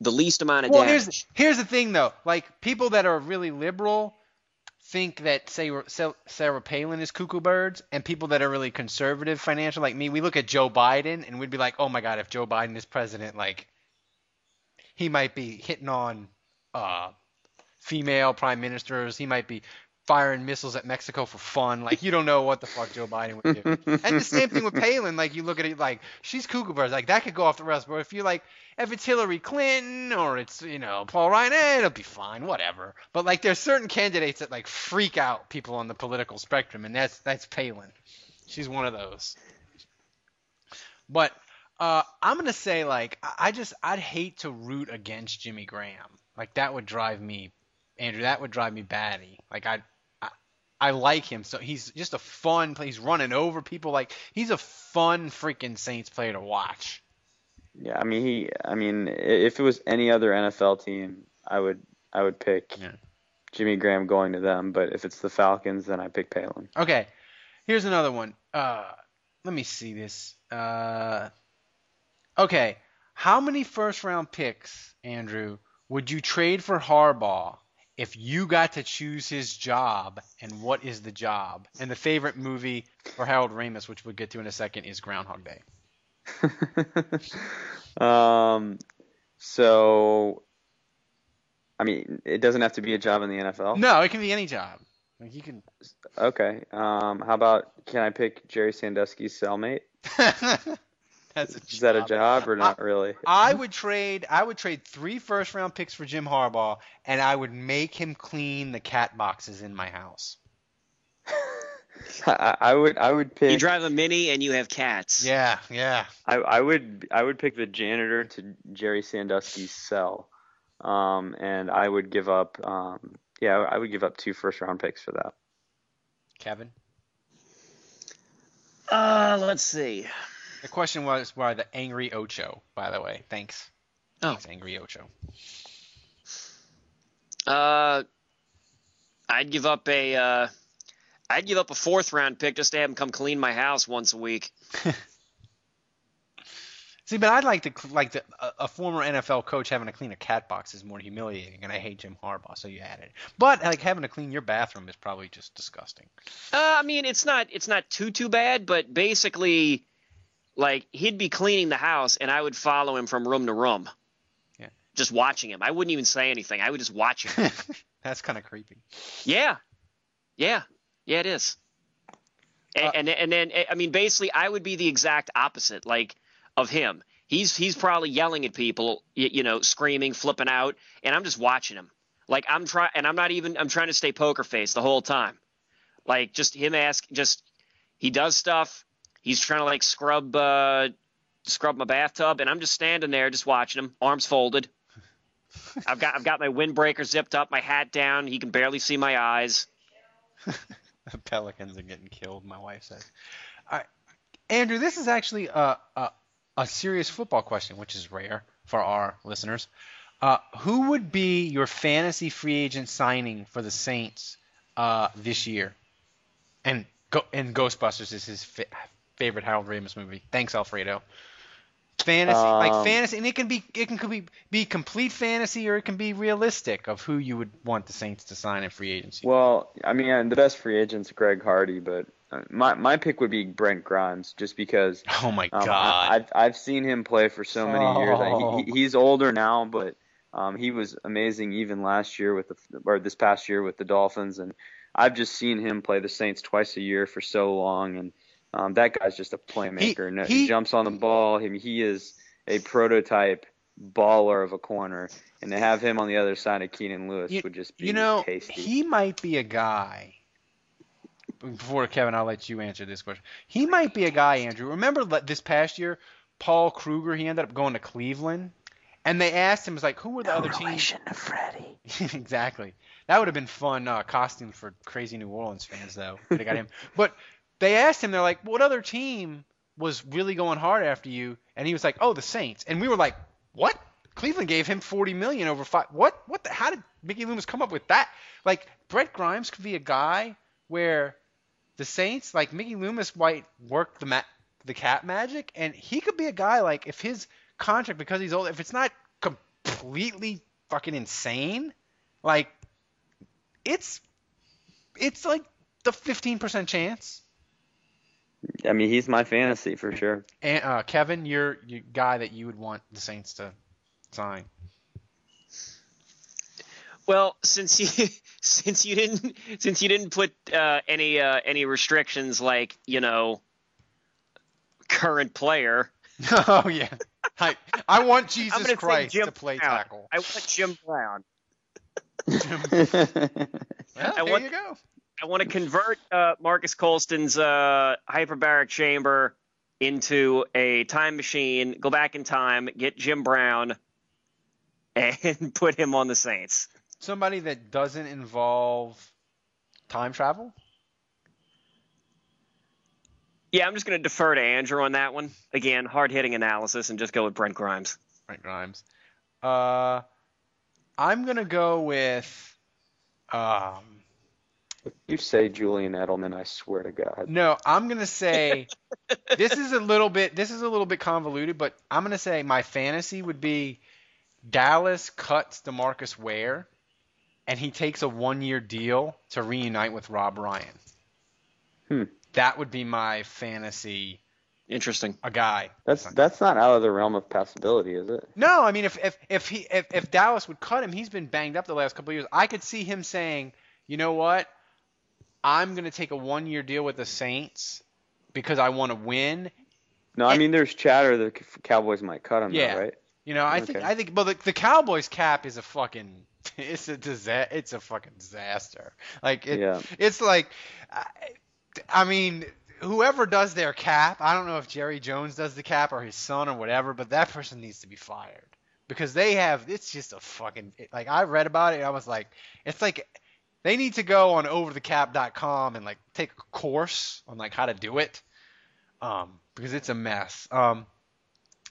the least amount of Well, damage? here's here's the thing though, like people that are really liberal think that say Sarah Palin is cuckoo birds, and people that are really conservative financial like me, we look at Joe Biden and we'd be like, oh my god, if Joe Biden is president, like he might be hitting on uh, female prime ministers, he might be firing missiles at Mexico for fun. Like you don't know what the fuck Joe Biden would do. and the same thing with [laughs] Palin. Like you look at it like she's cuckoo birds. Like that could go off the rails. But if you like if it's Hillary Clinton or it's you know Paul Ryan, eh, it'll be fine, whatever. But like there's certain candidates that like freak out people on the political spectrum, and that's that's Palin. She's one of those. But uh, I'm gonna say like I I just I'd hate to root against Jimmy Graham. Like that would drive me, Andrew. That would drive me batty. Like I. I I like him, so he's just a fun. He's running over people. Like he's a fun freaking Saints player to watch. Yeah, I mean he. I mean, if it was any other NFL team, I would I would pick Yeah. Jimmy Graham going to them. But if it's the Falcons, then I pick Palin. Okay, here's another one. Uh, let me see this. Uh, okay, how many first round picks, Andrew, would you trade for Harbaugh if you got to choose his job? And what is the job? And the favorite movie for Harold Ramis, which we'll get to in a second, is Groundhog Day. [laughs] um, so I mean, it doesn't have to be a job in the NFL. No, it can be any job. Like you can. Okay. Um, how about can I pick Jerry Sandusky's cellmate? [laughs] That's a Is that a job or not really? I [laughs] would trade. I would trade three first round picks for Jim Harbaugh, and I would make him clean the cat boxes in my house. [laughs] I, I would I would pick you drive a mini and you have cats. Yeah, yeah. I, I would I would pick the janitor to Jerry Sandusky's cell, um, and I would give up um, yeah I would give up two first round picks for that. Kevin. Uh, let's see. The question was by the Angry Ocho, by the way. Thanks. Oh. Thanks, Angry Ocho. Uh, I'd give up a uh, I'd give up a fourth round pick just to have him come clean my house once a week. [laughs] See, but I'd like to like the, a, a former NFL coach having to clean a cat box is more humiliating, and I hate Jim Harbaugh, so you add it. But like having to clean your bathroom is probably just disgusting. Uh, I mean, it's not it's not too too bad, but basically, like he'd be cleaning the house, and I would follow him from room to room. Yeah. Just watching him. I wouldn't even say anything. I would just watch him. [laughs] That's kind of creepy. yeah, yeah, yeah. It is. And, Uh, and and then I mean, basically, I would be the exact opposite, like of him. He's he's probably yelling at people, you, you know, screaming, flipping out, and I'm just watching him. Like I'm trying, and I'm not even I'm trying to stay poker face the whole time. Like just him ask, just he does stuff. He's trying to like scrub uh, scrub my bathtub, and I'm just standing there, just watching him, arms folded. I've got I've got my windbreaker zipped up, my hat down. He can barely see my eyes. [laughs] the pelicans are getting killed. My wife says. All right, Andrew, this is actually a, a a serious football question, which is rare for our listeners. Uh, who would be your fantasy free agent signing for the Saints uh, this year? And go, and Ghostbusters is his favorite Harold Ramis movie. Thanks, Alfredo. Fantasy, like Um, fantasy, and it can be it can be be complete fantasy or it can be realistic of who you would want the Saints to sign in free agency. Well, I mean, the best free agent's Greg Hardy, but uh, my my pick would be Brent Grimes, just because. [laughs] oh my Um, God! I, I've I've seen him play for so many years. Oh. He, he, he's older now, but um, he was amazing even last year with the or this past year with the Dolphins, and I've just seen him play the Saints twice a year for so long, and um, that guy's just a playmaker. No- he- he jumps on the ball. He, he is a prototype baller of a corner, and to have him on the other side of Keenan Lewis you, would just be you know, tasty. he might be a guy. Before Kevin, I'll let you answer this question. He might be a guy, Andrew. Remember this past year, Paul Kruger. He ended up going to Cleveland, and they asked him, "Was like, who were the other teams?" to Freddie. [laughs] exactly. That would have been fun uh, costume for crazy New Orleans fans, though. They got him. But they asked him, they're like, "What other team was really going hard after you?" And he was like, "Oh, the Saints." And we were like, "What?" Cleveland gave him 40 million over five. What? What? The, how did Mickey Loomis come up with that? Like Brent Grimes could be a guy where the Saints, like Mickey Loomis, might work the ma- the cap magic, and he could be a guy like if his contract because he's old, if it's not completely fucking insane, like it's it's like the 15% chance. I mean, he's my fantasy for sure. And uh, Kevin, you're your guy that you would want the Saints to sign. Well, since you [laughs] since you didn't since you didn't put uh, any uh, any restrictions like you know current player, [laughs] oh yeah. I I want [laughs] Jesus Christ Jim to play Brown. tackle. I want Jim Brown. Well, I there want- you go. I want to convert uh, Marques Colston's uh, hyperbaric chamber into a time machine, go back in time, get Jim Brown, [laughs] and put him on the Saints. Somebody that doesn't involve time travel. Yeah, I'm just going to defer to Andrew on that one. Again, hard hitting analysis, and just go with Brent Grimes. Brent Grimes. Uh, I'm gonna go with. Um, you say Julian Edelman, I swear to God. no, I'm gonna say this is a little bit. This is a little bit convoluted, but I'm gonna say my fantasy would be Dallas cuts Demarcus Ware, and he takes a one-year deal to reunite with Rob Ryan. Hmm. That would be my fantasy. Interesting. A guy. That's that's not out of the realm of possibility, is it? No, I mean if if if he if, if Dallas would cut him, he's been banged up the last couple of years. I could see him saying, you know what, I'm going to take a one year deal with the Saints because I want to win. No, I mean there's chatter the Cowboys might cut him, though, Yeah. right? You know, I think I think, but the, the Cowboys cap is a fucking [laughs] it's a disa- it's a fucking disaster. Like it, Yeah. it's like, I, I mean, whoever does their cap, I don't know if Jerry Jones does the cap or his son or whatever, but that person needs to be fired because they have it's just a fucking like I read about it and I was like, it's like they need to go on overthecap.com and like take a course on like how to do it, um, because it's a mess. Um,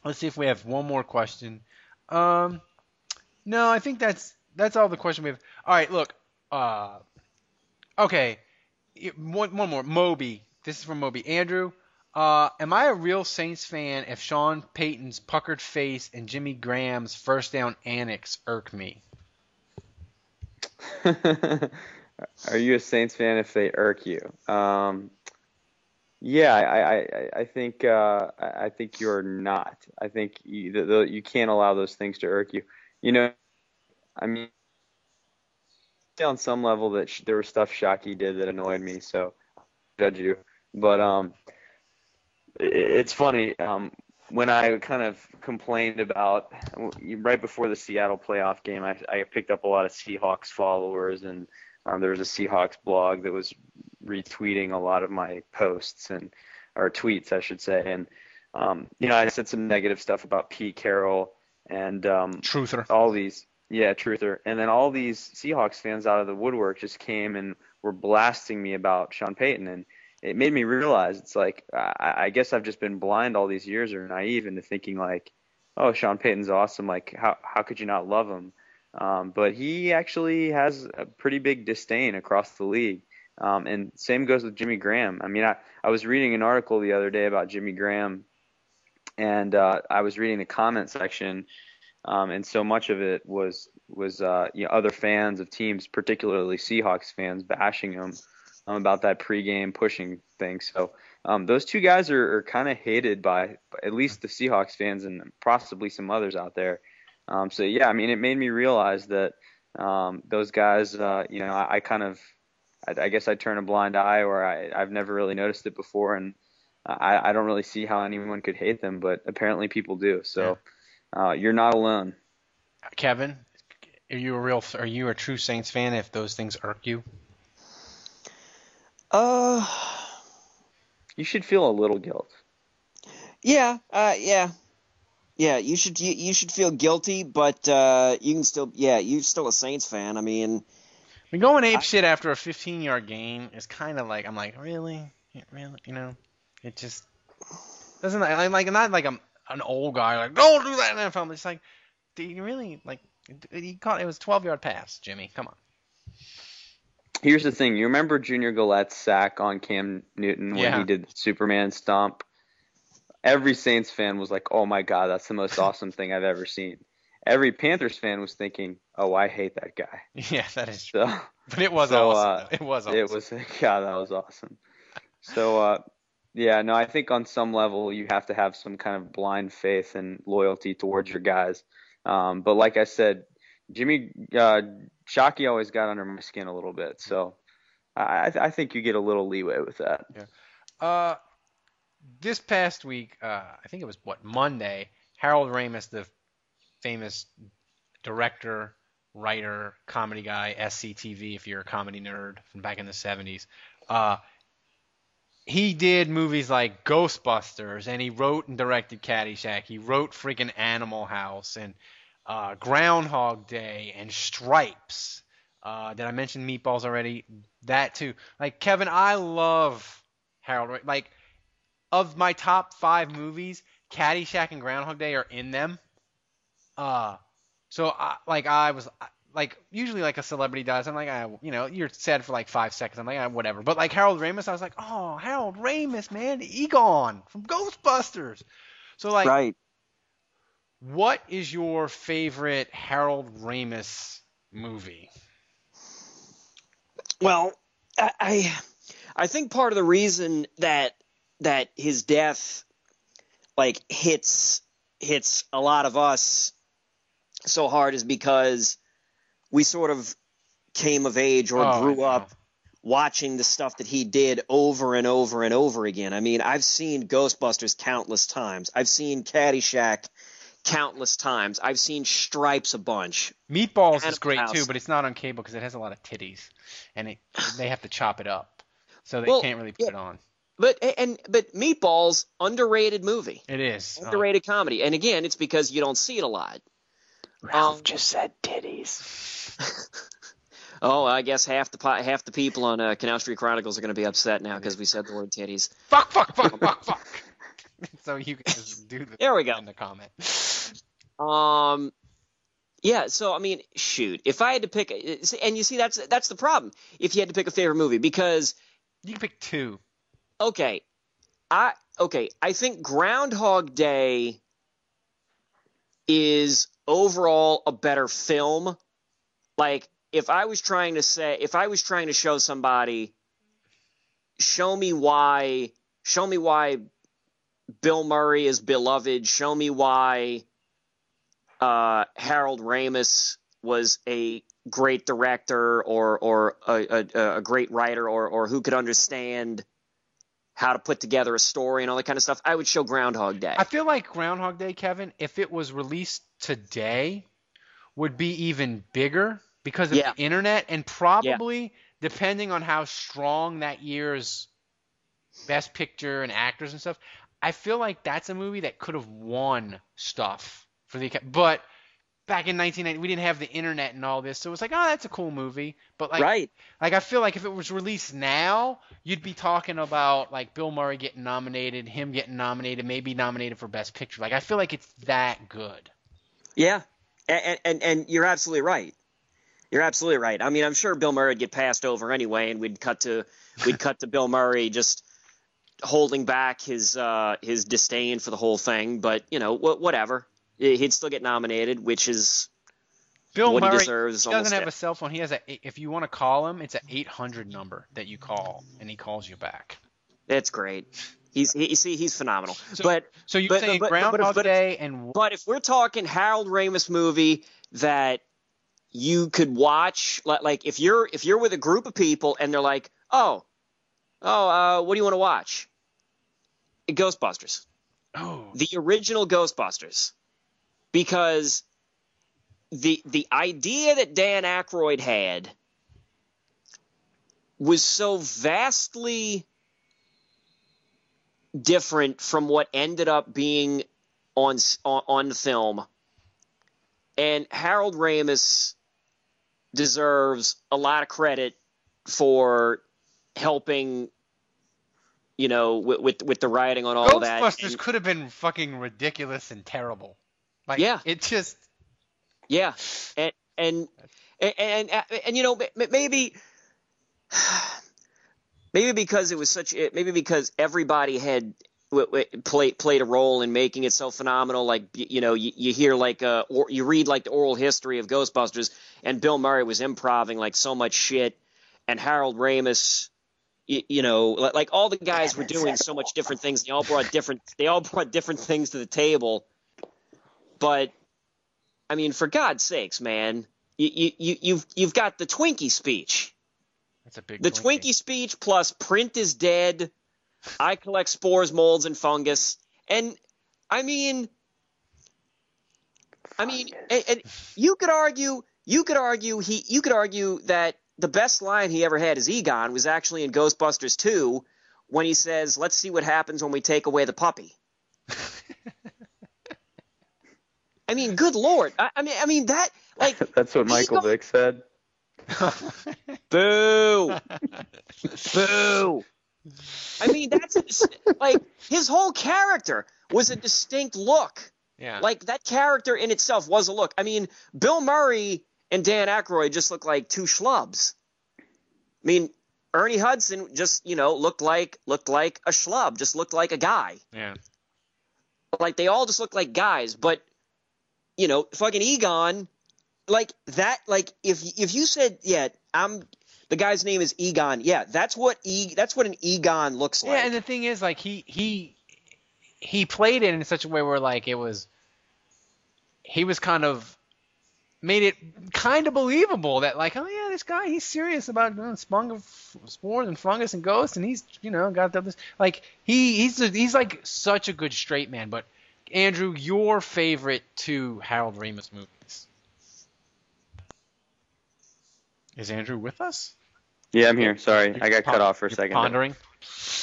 let's see if we have one more question. Um, no, I think that's that's all the question we have. All right, look. Uh, okay, one one more. Moby. This is from Moby. Andrew, uh, am I a real Saints fan if Sean Payton's puckered face and Jimmy Graham's first down annex irk me? [laughs] Are you a Saints fan if they irk you? Um, yeah, I, I, I- think uh, I think you're not. I think you, the, the, you can't allow those things to irk you. You know, I mean, on some level that sh- there was stuff Shockey did that annoyed me, so judge you. But um, it, it's funny. Um, when I kind of complained about right before the Seattle playoff game, I, I picked up a lot of Seahawks followers, and um, there was a Seahawks blog that was retweeting a lot of my posts and or tweets, I should say. And um, you know, I said some negative stuff about Pete Carroll and um, Truther. all these, yeah, Truther, and then all these Seahawks fans out of the woodwork just came and were blasting me about Sean Payton, and it made me realize it's like I, I guess I've just been blind all these years or naive into thinking like, oh, Sean Payton's awesome. Like, how how could you not love him? Um, but he actually has a pretty big disdain across the league. Um, and same goes with Jimmy Graham. I mean, I, I was reading an article the other day about Jimmy Graham, and uh, I was reading the comment section, um, and so much of it was was uh, you know other fans of teams, particularly Seahawks fans, bashing him um, about that pregame pushing thing. So um, those two guys are, are kind of hated by at least the Seahawks fans and possibly some others out there. Um, so yeah, I mean, it made me realize that um, those guys, uh, you know, I, I kind of, I, I guess I turn a blind eye, or I, I've never really noticed it before, and I, I don't really see how anyone could hate them, but apparently people do. So uh, you're not alone. Kevin, are you a real? Are you a true Saints fan? If those things irk you, Uh, You should feel a little guilt. yeah, uh, yeah, yeah. You should you, you should feel guilty, but uh, you can still yeah, you're still a Saints fan. I mean, I mean, going ape shit after a 15 yard gain is kind of like I'm like really, really, you know, it just doesn't. I'm like not like I'm an old guy like don't do that in the NFL. It's like, do you really like? He caught it was 12 yard pass, Jimmy. Come on. Here's the thing. You remember Junior Galette's sack on Cam Newton when Yeah. he did the Superman stomp? Every Saints fan was like, "Oh my God, that's the most [laughs] awesome thing I've ever seen." Every Panthers fan was thinking, "Oh, I hate that guy." [laughs] Yeah, that is true. So But it was so, awesome. uh, it was awesome. it was [laughs] God, that was awesome. So uh, yeah, no, I think on some level you have to have some kind of blind faith and loyalty towards your guys. Um, but like I said, Jimmy uh, Shockey always got under my skin a little bit, so I, I think you get a little leeway with that. Yeah. Uh, this past week, uh, I think it was what Monday. Harold Ramis, the famous director, writer, comedy guy, SCTV, if you're a comedy nerd from back in the 70s. Uh, he did movies like Ghostbusters, and he wrote and directed Caddyshack. He wrote freaking Animal House and uh, Groundhog Day and Stripes. Uh, did I mention Meatballs already? That too. Like Kevin, I love Harold. Like of my top five movies, Caddyshack and Groundhog Day are in them. Uh, so I, like I was like usually like a celebrity does. I'm like, I, you know, you're sad for like five seconds. I'm like, ah, whatever. But like Harold Ramis, I was like, oh, Harold Ramis, man, Egon from Ghostbusters. So like, right. What is your favorite Harold Ramis movie? Well, I, I I think part of the reason that that his death like hits hits a lot of us so hard is because we sort of came of age or Oh, grew up watching the stuff that he did over and over and over again. I mean, I've seen Ghostbusters countless times. I've seen Caddyshack countless times. I've seen Stripes a bunch. Meatballs is great House. too, but it's not on cable because it has a lot of titties, and it, they have to chop it up, so they Well, can't really put yeah. it on. But and but Meatballs underrated movie. It is. Oh, underrated comedy. And again, it's because you don't see it a lot. Ralph just said titties. [laughs] Oh, I guess half the half the people on uh, Canal Street Chronicles are going to be upset now because we said the word titties. fuck, fuck, fuck, fuck, fuck. [laughs] so you can just do the There we go. in the comment. Um, yeah. So I mean, shoot, if I had to pick, and you see, that's that's the problem. If you had to pick a favorite movie, because You can pick two. okay, I okay, I think Groundhog Day is overall a better film. Like if I was trying to say if I was trying to show somebody show me why show me why Bill Murray is beloved, show me why uh, Harold Ramis was a great director or or a, a, a great writer or or who could understand how to put together a story and all that kind of stuff, I would show Groundhog Day. I feel like Groundhog Day, Kevin, if it was released today, would be even bigger because of Yeah. the internet and probably depending on how strong that year's best picture and actors and stuff, I feel like that's a movie that could have won stuff for the Acad- but back in 1990 we didn't have the internet and all this so it was like oh that's a cool movie but like right. like I feel like if it was released now you'd be talking about like Bill Murray getting nominated him getting nominated maybe nominated for best picture like I feel like it's that good Yeah, and, and and you're absolutely right. You're absolutely right. I mean, I'm sure Bill Murray would get passed over anyway, and we'd cut to we'd cut to Bill Murray just holding back his uh, his disdain for the whole thing. But you know, wh- whatever. He'd still get nominated, which is Bill what he deserves. he doesn't have e- a cell phone he has a if you want to call him it's an 800 number that you call and he calls you back That's great. He's he, you see he's phenomenal. So- but so you're but- saying but- Groundhog but- Day and But if we're talking Harold Ramis movie that you could watch, li- like if you're if you're with a group of people and they're like, oh, oh, uh, what do you want to watch? Ghostbusters, oh the original Ghostbusters, because the the idea that Dan Aykroyd had was so vastly different from what ended up being on on, on the film. And Harold Ramis deserves a lot of credit for helping, you know, with with, with the writing on all of that. Ghostbusters could have been fucking ridiculous and terrible like Yeah. it just Yeah, and and and and, and, and you know maybe maybe because it was such maybe because everybody had w- w- played played a role in making it so phenomenal. Like you know, you, you hear like uh, or you read like the oral history of Ghostbusters, and Bill Murray was improving like so much shit, and Harold Ramis. You, you know, like, like all the guys were doing so much different things. They all brought different. They all brought different things to the table. But I mean, for God's sakes, man, you, you, you you've you've got the Twinkie speech. that's a big The Twinkie speech plus print is dead. I collect spores, molds, and fungus. And I mean, I mean, and, and you could argue, you could argue he, you could argue that the best line he ever had as Egon was actually in Ghostbusters 2 when he says, "Let's see what happens when we take away the puppy." [laughs] I mean, good lord! I, I mean, I mean that like [laughs] That's what Michael Egon- Vick said. [laughs] Boo! [laughs] Boo! I mean, that's a, like his whole character was a distinct look. yeah Like that character in itself was a look. I mean, Bill Murray and Dan Aykroyd just look like two schlubs. I mean, Ernie Hudson just you know looked like looked like a schlub, just looked like a guy. yeah Like they all just looked like guys, but you know, fucking Egon, like that. Like if if you said, yeah, I'm the guy's name is Egon, yeah, that's what e that's what an Egon looks like. Yeah, and the thing is, like he he he played it in such a way where like it was he was kind of made it kind of believable that like oh yeah this guy he's serious about uh, you know, spong- spores and fungus and ghosts and he's you know got this like he he's he's like such a good straight man but Andrew your favorite two Harold Ramis movies is Andrew with us Yeah, I'm here. Sorry, I got Pon- cut off for a you're second. pondering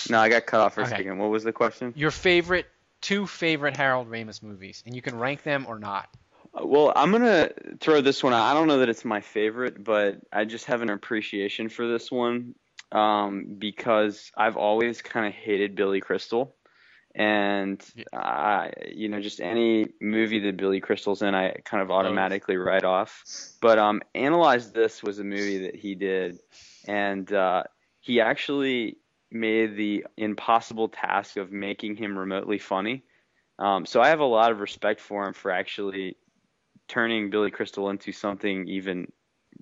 No, I got cut off for a Okay. second. What was the question? your favorite two favorite Harold Ramis movies and you can rank them or not Uh, Well, I'm gonna throw this one out. I don't know that it's my favorite, but I just have an appreciation for this one um, because I've always kind of hated Billy Crystal, and I, you know, just any movie that Billy Crystal's in, I kind of automatically write off. But um, Analyze This was a movie that he did, and uh, he actually made the impossible task of making him remotely funny. Um, so I have a lot of respect for him for actually turning Billy Crystal into something even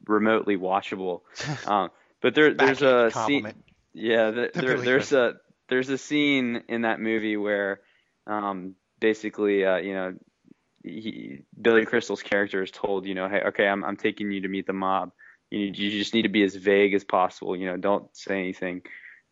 remotely watchable. [laughs] Um, but there, there's a scene. Yeah, th- there, [laughs] there's a there's a scene in that movie where, um, basically, uh, you know, he, Billy Crystal's character is told, you know, hey, okay, I'm I'm taking you to meet the mob. You you just need to be as vague as possible. You know, don't say anything.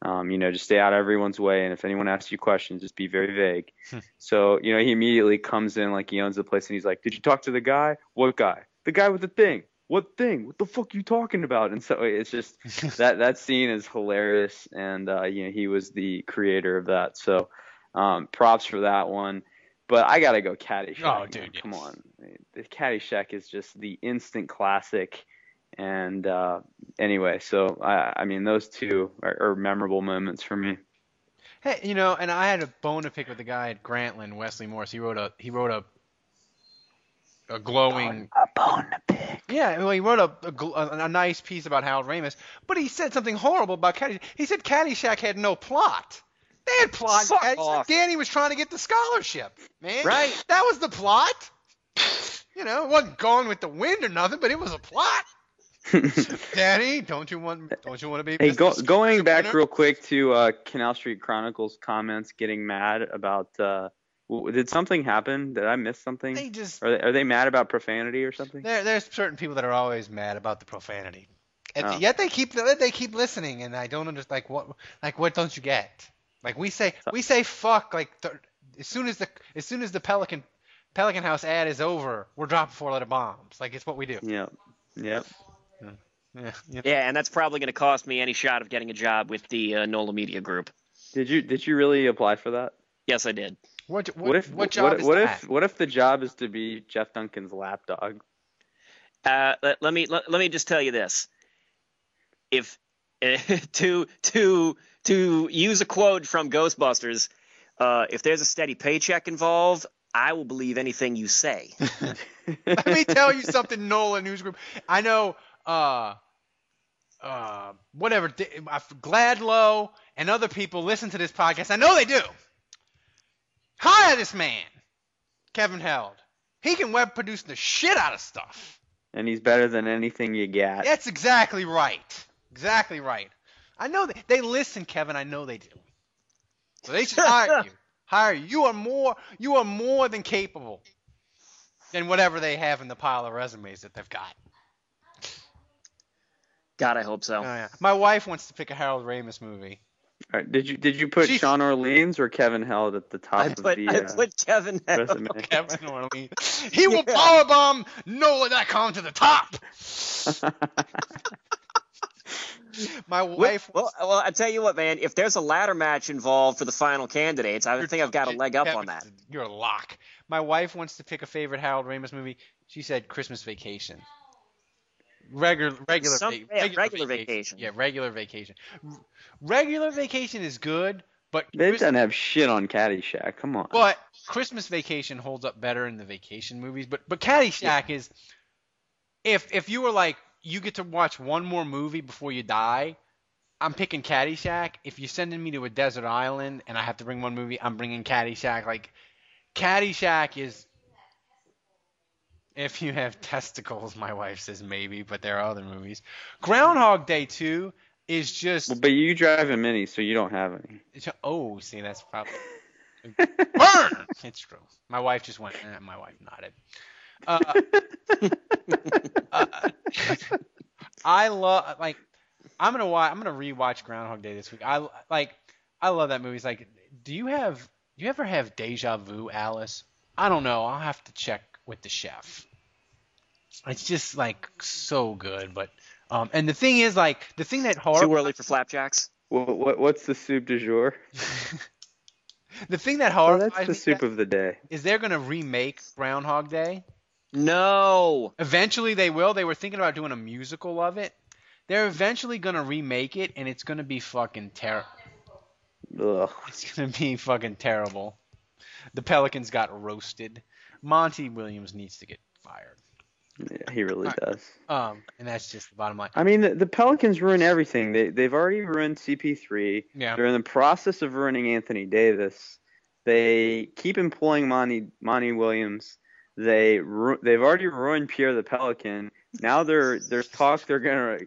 Um, you know, just stay out of everyone's way, and if anyone asks you questions, just be very vague. so, you know, he immediately comes in like he owns the place, and he's like, "Did you talk to the guy? What guy? The guy with the thing. What thing? What the fuck you talking about? And so it's just [laughs] that that scene is hilarious, and uh, you know he was the creator of that. So um, props for that one. But I gotta go Caddyshack. Oh, man. dude, come on, the Caddyshack is just the instant classic. And uh, anyway, so I, I mean those two are, are memorable moments for me. Hey, you know, and I had a bone to pick with the guy at Grantland, Wesley Morris. He wrote a he wrote a a glowing A bone to pick. Yeah. Well, he wrote a, a, a, a nice piece about Harold Ramis, but he said something horrible about Caddyshack. He said Caddyshack had no plot. They had plot. Fuck Caddyshack. off. Danny was trying to get the scholarship, man. Right. That was the plot. You know, it wasn't Gone with the Wind or nothing, but it was a plot. [laughs] Danny, don't you want don't you want to be? Hey, go, going back Winner? real quick to uh, Canal Street Chronicles comments getting mad about. Uh, w- did something happen? Did I miss something? They just Are they, are they mad about profanity or something? There, there's certain people that are always mad about the profanity, and Oh. yet they keep they keep listening, and I don't understand. Like what, like what don't you get? Like we say, we say fuck. Like th- as soon as the as soon as the Pelican Pelican House ad is over, we're dropping four letter bombs. Like it's what we do. Yep. Yep. Yeah, yeah. Yeah, and that's probably going to cost me any shot of getting a job with the uh, NOLA Media Group. Did you did you really apply for that? Yes, I did. What, what, What if what job what, is what that? if what if the job is to be Jeff Duncan's lapdog? Uh, let, let me let, let me just tell you this. If [laughs] to to to use a quote from Ghostbusters, uh, if there's a steady paycheck involved, I will believe anything you say. [laughs] Let me tell you something, Nolan News Group. I know, uh, uh, whatever, D- uh, Gladlow and other people listen to this podcast. I know they do. Hire this man, Kevin Held. He can web produce the shit out of stuff. And he's better than anything you got. That's exactly right. Exactly right. I know they, they listen, Kevin. I know they do. So they should hire [laughs] you. Hire you. You are more. You are more than capable than whatever they have in the pile of resumes that they've got. God, I hope so. Oh, yeah. My wife wants to pick a Harold Ramis movie. All right, did you did you put She- Sean Orleans or Kevin Held at the top I of the I uh, put Kevin. Held. resume? [laughs] Kevin Orleans. [laughs] He will powerbomb NOLA.com to the top. [laughs] My wife. Well, well, I tell you what, man. If there's a ladder match involved for the final candidates, I think I've got a leg up Kevin, on that. You're a lock. My wife wants to pick a favorite Harold Ramis movie. She said Christmas Vacation. Regular, regular, Some- va- yeah, regular vacation. Yeah, regular vacation. Regular vacation is good, but They Christ- doesn't have shit on Caddyshack. Come on. But Christmas Vacation holds up better in the vacation movies. But but Caddyshack is if if you were like you get to watch one more movie before you die, I'm picking Caddyshack. If you're sending me to a desert island and I have to bring one movie, I'm bringing Caddyshack. Like Caddyshack is if you have [laughs] testicles, my wife says maybe, but there are other movies. Groundhog Day 2 is just Well, but you drive a Mini, so you don't have any. it's- oh, see, that's probably [laughs] burn. It's true. My wife just went. Eh, my wife nodded. Uh, uh, I love like I'm gonna watch. I'm gonna rewatch Groundhog Day this week. I like. I love that movie. It's like, do you have? Do you ever have deja vu, Alice? I don't know. I'll have to check with the chef. It's just like so good, but um, and the thing is like the thing that horror. Too early for flapjacks. What, what what's the soup du jour? [laughs] The thing that Oh, horrifies that's the me soup of the day. is they're gonna remake Groundhog Day. No. Eventually they will. They were thinking about doing a musical of it. They're eventually gonna remake it, and it's gonna be fucking terrible. Ugh. It's gonna be fucking terrible. The Pelicans got roasted. Monty Williams needs to get fired. Yeah, he really Alright. does. Um, and that's just the bottom line. I mean, the, the Pelicans ruin everything. They they've already ruined CP3. Yeah. They're in the process of ruining Anthony Davis. They keep employing Monty Monty Williams. They ru- they've already ruined Pierre the Pelican. Now they're there's talk they're gonna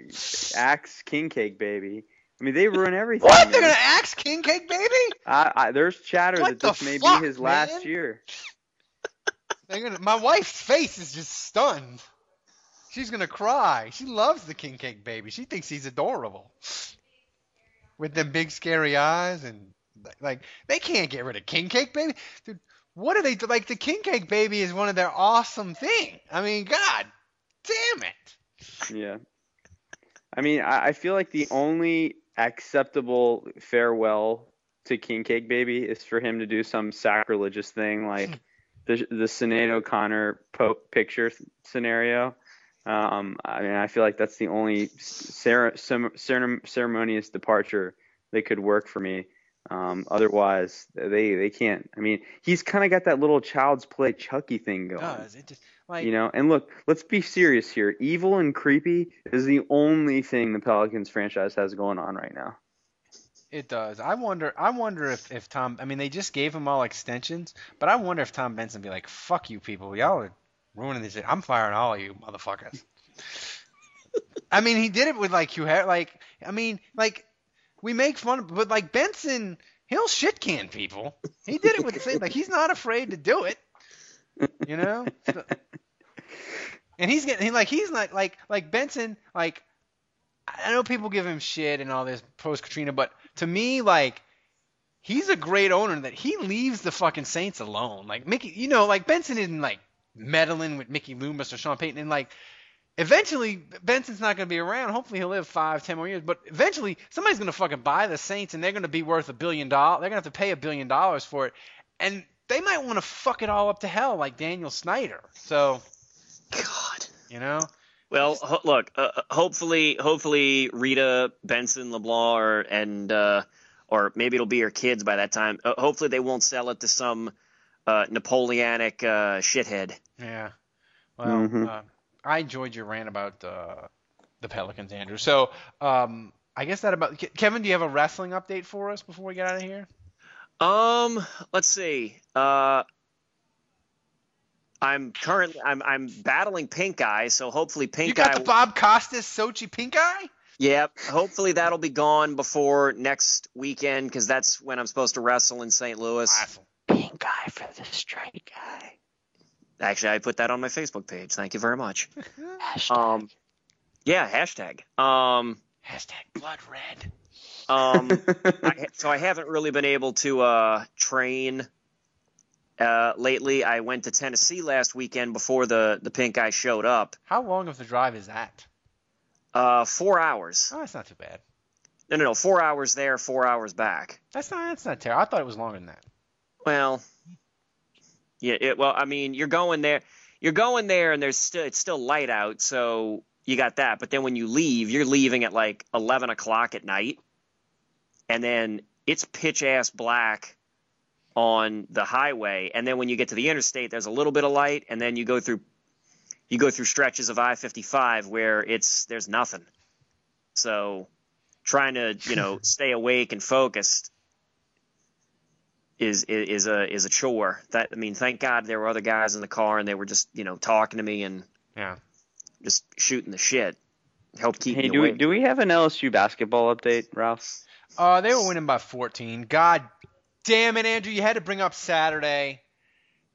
axe King Cake Baby. I mean, they ruin everything. What? man. They're gonna axe King Cake Baby? I, I, there's chatter What that this the may fuck, be his last year. Gonna. My wife's face is just stunned. She's gonna cry. She loves the King Cake Baby. She thinks he's adorable. With them big scary eyes and like they can't get rid of King Cake Baby. Dude, what are they like? The King Cake Baby is one of their awesome thing. I mean, God damn it. Yeah. I mean, I, I feel like the only acceptable farewell to King Cake Baby is for him to do some sacrilegious thing like [laughs] the the Sinead O'Connor po- picture scenario. Um, I mean, I feel like that's the only cere- cere- ceremonious departure that could work for me. Um, otherwise, they they can't. I mean, he's kind of got that little child's play Chucky thing going. Does it just like You know, and look, let's be serious here. Evil and creepy is the only thing the Pelicans franchise has going on right now. It does. I wonder. I wonder if, if Tom. I mean, they just gave him all extensions, but I wonder if Tom Benson be like, "Fuck you, people. Y'all are ruining this. I'm firing all of you, motherfuckers." I mean, he did it with like Hugh Har- Like, I mean, like we make fun, but like Benson, he'll shit can people. He did it with the same. Like, he's not afraid to do it. You know. So- and he's getting he, like he's not like like Benson like I know people give him shit and all this post Katrina, but to me, like, he's a great owner that he leaves the fucking Saints alone. Like Mickey, you know, like Benson isn't like meddling with Mickey Loomis or Sean Payton, and like, eventually Benson's not going to be around. Hopefully he'll live five, ten more years, but eventually somebody's going to fucking buy the Saints, and they're going to be worth a billion dollars. They're going to have to pay a billion dollars for it, and they might want to fuck it all up to hell like Daniel Snyder. So, God. you know. Well, ho- look. Uh, hopefully, hopefully Rita Benson LeBlanc, or and uh, or maybe it'll be her kids by that time. Uh, hopefully, they won't sell it to some uh, Napoleonic uh, shithead. Yeah. Well, Mhm. uh, I enjoyed your rant about uh, the Pelicans, Andrew. So, um, I guess that about Kevin. Do you have a wrestling update for us before we get out of here? Um, let's see. Uh, I'm currently I'm I'm battling Pink Eye, so hopefully Pink you got Eye. the Bob Costas Sochi pink eye. Yep. Hopefully that'll be gone before next weekend because that's when I'm supposed to wrestle in St. Louis. Awesome. Pink Eye for the straight guy. Actually, I put that on my Facebook page. Thank you very much. [laughs] Um, yeah, hashtag. Um, Hashtag blood red. um, [laughs] I, so I haven't really been able to uh, train uh, lately. I went to Tennessee last weekend before the the pink eye showed up. How long of the drive is that? Uh, four hours. Oh, that's not too bad. No, no, no. Four hours there, four hours back. That's not. That's not terrible. I thought it was longer than that. Well, yeah. It, well, I mean, you're going there. You're going there, and there's still it's still light out, so you got that. But then when you leave, you're leaving at like eleven o'clock at night, and then it's pitch ass black on the highway. And then when you get to the interstate, there's a little bit of light, and then you go through you go through stretches of I-55 where it's there's nothing. So trying to you know [laughs] stay awake and focused is is is a is a chore. That I mean, thank God there were other guys in the car and they were just you know talking to me and Yeah. just shooting the shit. Help keep hey, me do we do we have an LSU basketball update, Ralph? Uh, they were winning by 14. God damn it, Andrew! You had to bring up Saturday.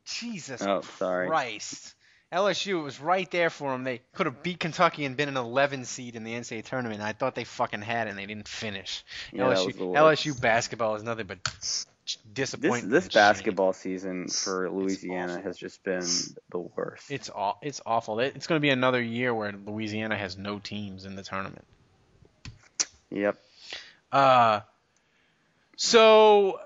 Jesus Oh, sorry. Christ. LSU, it was right there for them. They could have beat Kentucky and been an 11 seed in the NCAA tournament. I thought they fucking had it and they didn't finish. Yeah, LSU, was the worst. LSU basketball is nothing but disappointment. this shame. basketball season for Louisiana has just been the worst. It's aw- it's awful. It's going to be another year where Louisiana has no teams in the tournament. Yep. Uh, so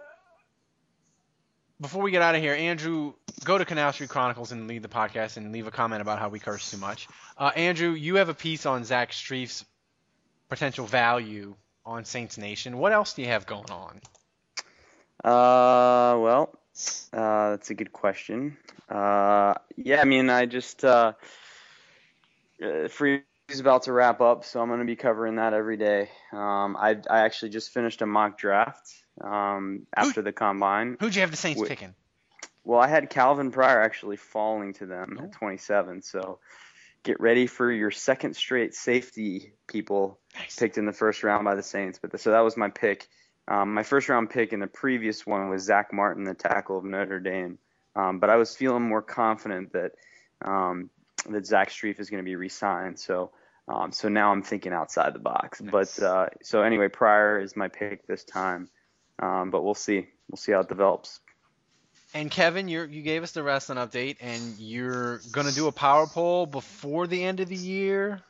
before we get out of here, Andrew, go to Canal Street Chronicles and leave the podcast and leave a comment about how we curse too much. Uh, Andrew, you have a piece on Zach Strief's potential value on Saints Nation. What else do you have going on? Uh, well, uh, that's a good question. Uh, yeah, I mean, I just uh, uh, free is about to wrap up, so I'm going to be covering that every day. Um, I I actually just finished a mock draft um, after the combine. Who'd you have the Saints Wait. picking? Well, I had Calvin Pryor actually falling to them Oh. at 27, so get ready for your second straight safety people Nice. picked in the first round by the Saints. But the, so that was my pick. Um, my first round pick in the previous one was Zack Martin, the tackle of Notre Dame. Um, but I was feeling more confident that um, that Zach Strief is going to be re-signed. So um, so now I'm thinking outside the box. Nice. But uh, so anyway, Pryor is my pick this time. Um, but we'll see. We'll see how it develops. And Kevin, you you gave us the wrestling update, and you're gonna do a power poll before the end of the year.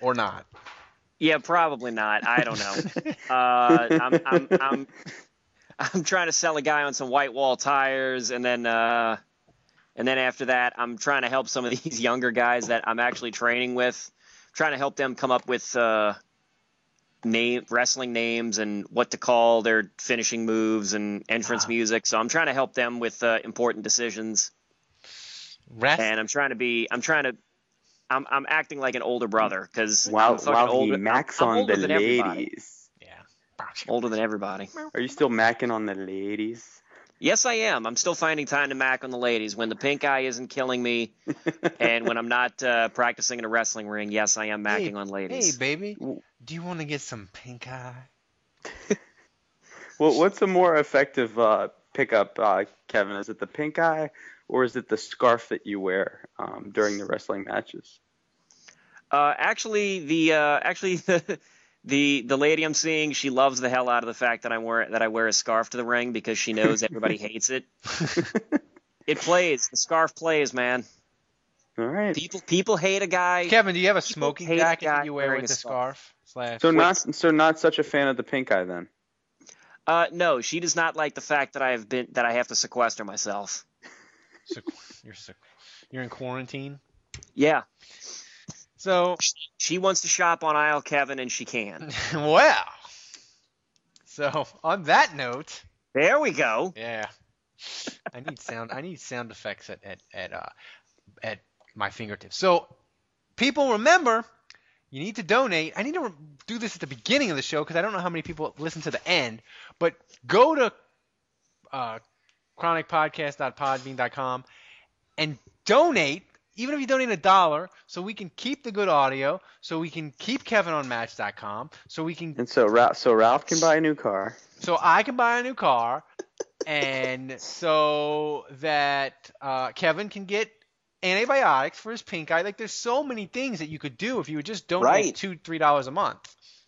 or not? Yeah, probably not. I don't know. uh, [laughs] I'm, I'm, I'm, I'm trying to sell a guy on some white wall tires, and then, uh, and then after that, I'm trying to help some of [laughs] these younger guys that I'm actually training with, trying to help them come up with uh, name wrestling names and what to call their finishing moves and entrance music. So I'm trying to help them with uh, important decisions, Rest. and I'm trying to be, I'm trying to. I'm, I'm acting like an older brother because While, I'm while older. he I'm- macks I'm on the than everybody. ladies. yeah. Older than everybody. Are you still macking on the ladies? Yes, I am. I'm still finding time to mac on the ladies when the pink eye isn't killing me, [laughs] and when I'm not uh, practicing in a wrestling ring. Yes, I am macking on ladies. Hey, baby, do you want to get some pink eye? [laughs] Well, what's a more effective uh, pickup, uh, Kevin? Is it the pink eye or is it the scarf that you wear um, during the wrestling matches? Uh, actually, the uh, actually [laughs] the, the the lady I'm seeing, she loves the hell out of the fact that I wear that I wear a scarf to the ring because she knows everybody [laughs] hates it. It plays. The scarf plays, man. All right. People people hate a guy. Kevin, do you have a People smoking hate a jacket that you wear wearing with a scarf. scarf? Slash. So not so not such a fan of the pink eye then. Uh, no, she does not like the fact that I have been that I have to sequester myself. Sequ- you're sequ- you're in quarantine. Yeah, So she wants to shop on aisle Kevin, and she can. [laughs] well. So on that note, There we go. yeah, I need sound. I need sound effects at at at uh at my fingertips. So people remember. You need to donate. I need to do this at the beginning of the show because I don't know how many people listen to the end. But go to uh, chronicpodcast.podbean.com and donate, even if you donate a dollar, so we can keep the good audio, so we can keep Kevin on Match.com, so we can, And so Ralph, so Ralph can buy a new car. so I can buy a new car, and so that uh, Kevin can get antibiotics for his pink eye. Like, there's so many things that you could do if you would just donate Right. two, three dollars a month.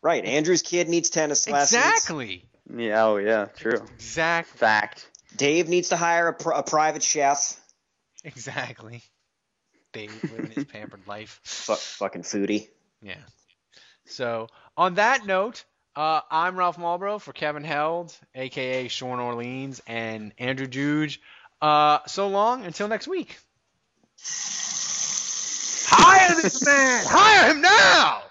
Right. Andrew's kid needs tennis lessons. Exactly. Yeah. Oh yeah. True. Exactly. Fact. Dave needs to hire a, pr- a private chef. Exactly. Dave living his [laughs] pampered life. Fu- fucking foodie. Yeah. So on that note, uh, I'm Ralph Malbrough for Kevin Held, aka Sean Orleans, and Andrew Juge. Uh, so long until next week. Hire this man! Hire him now!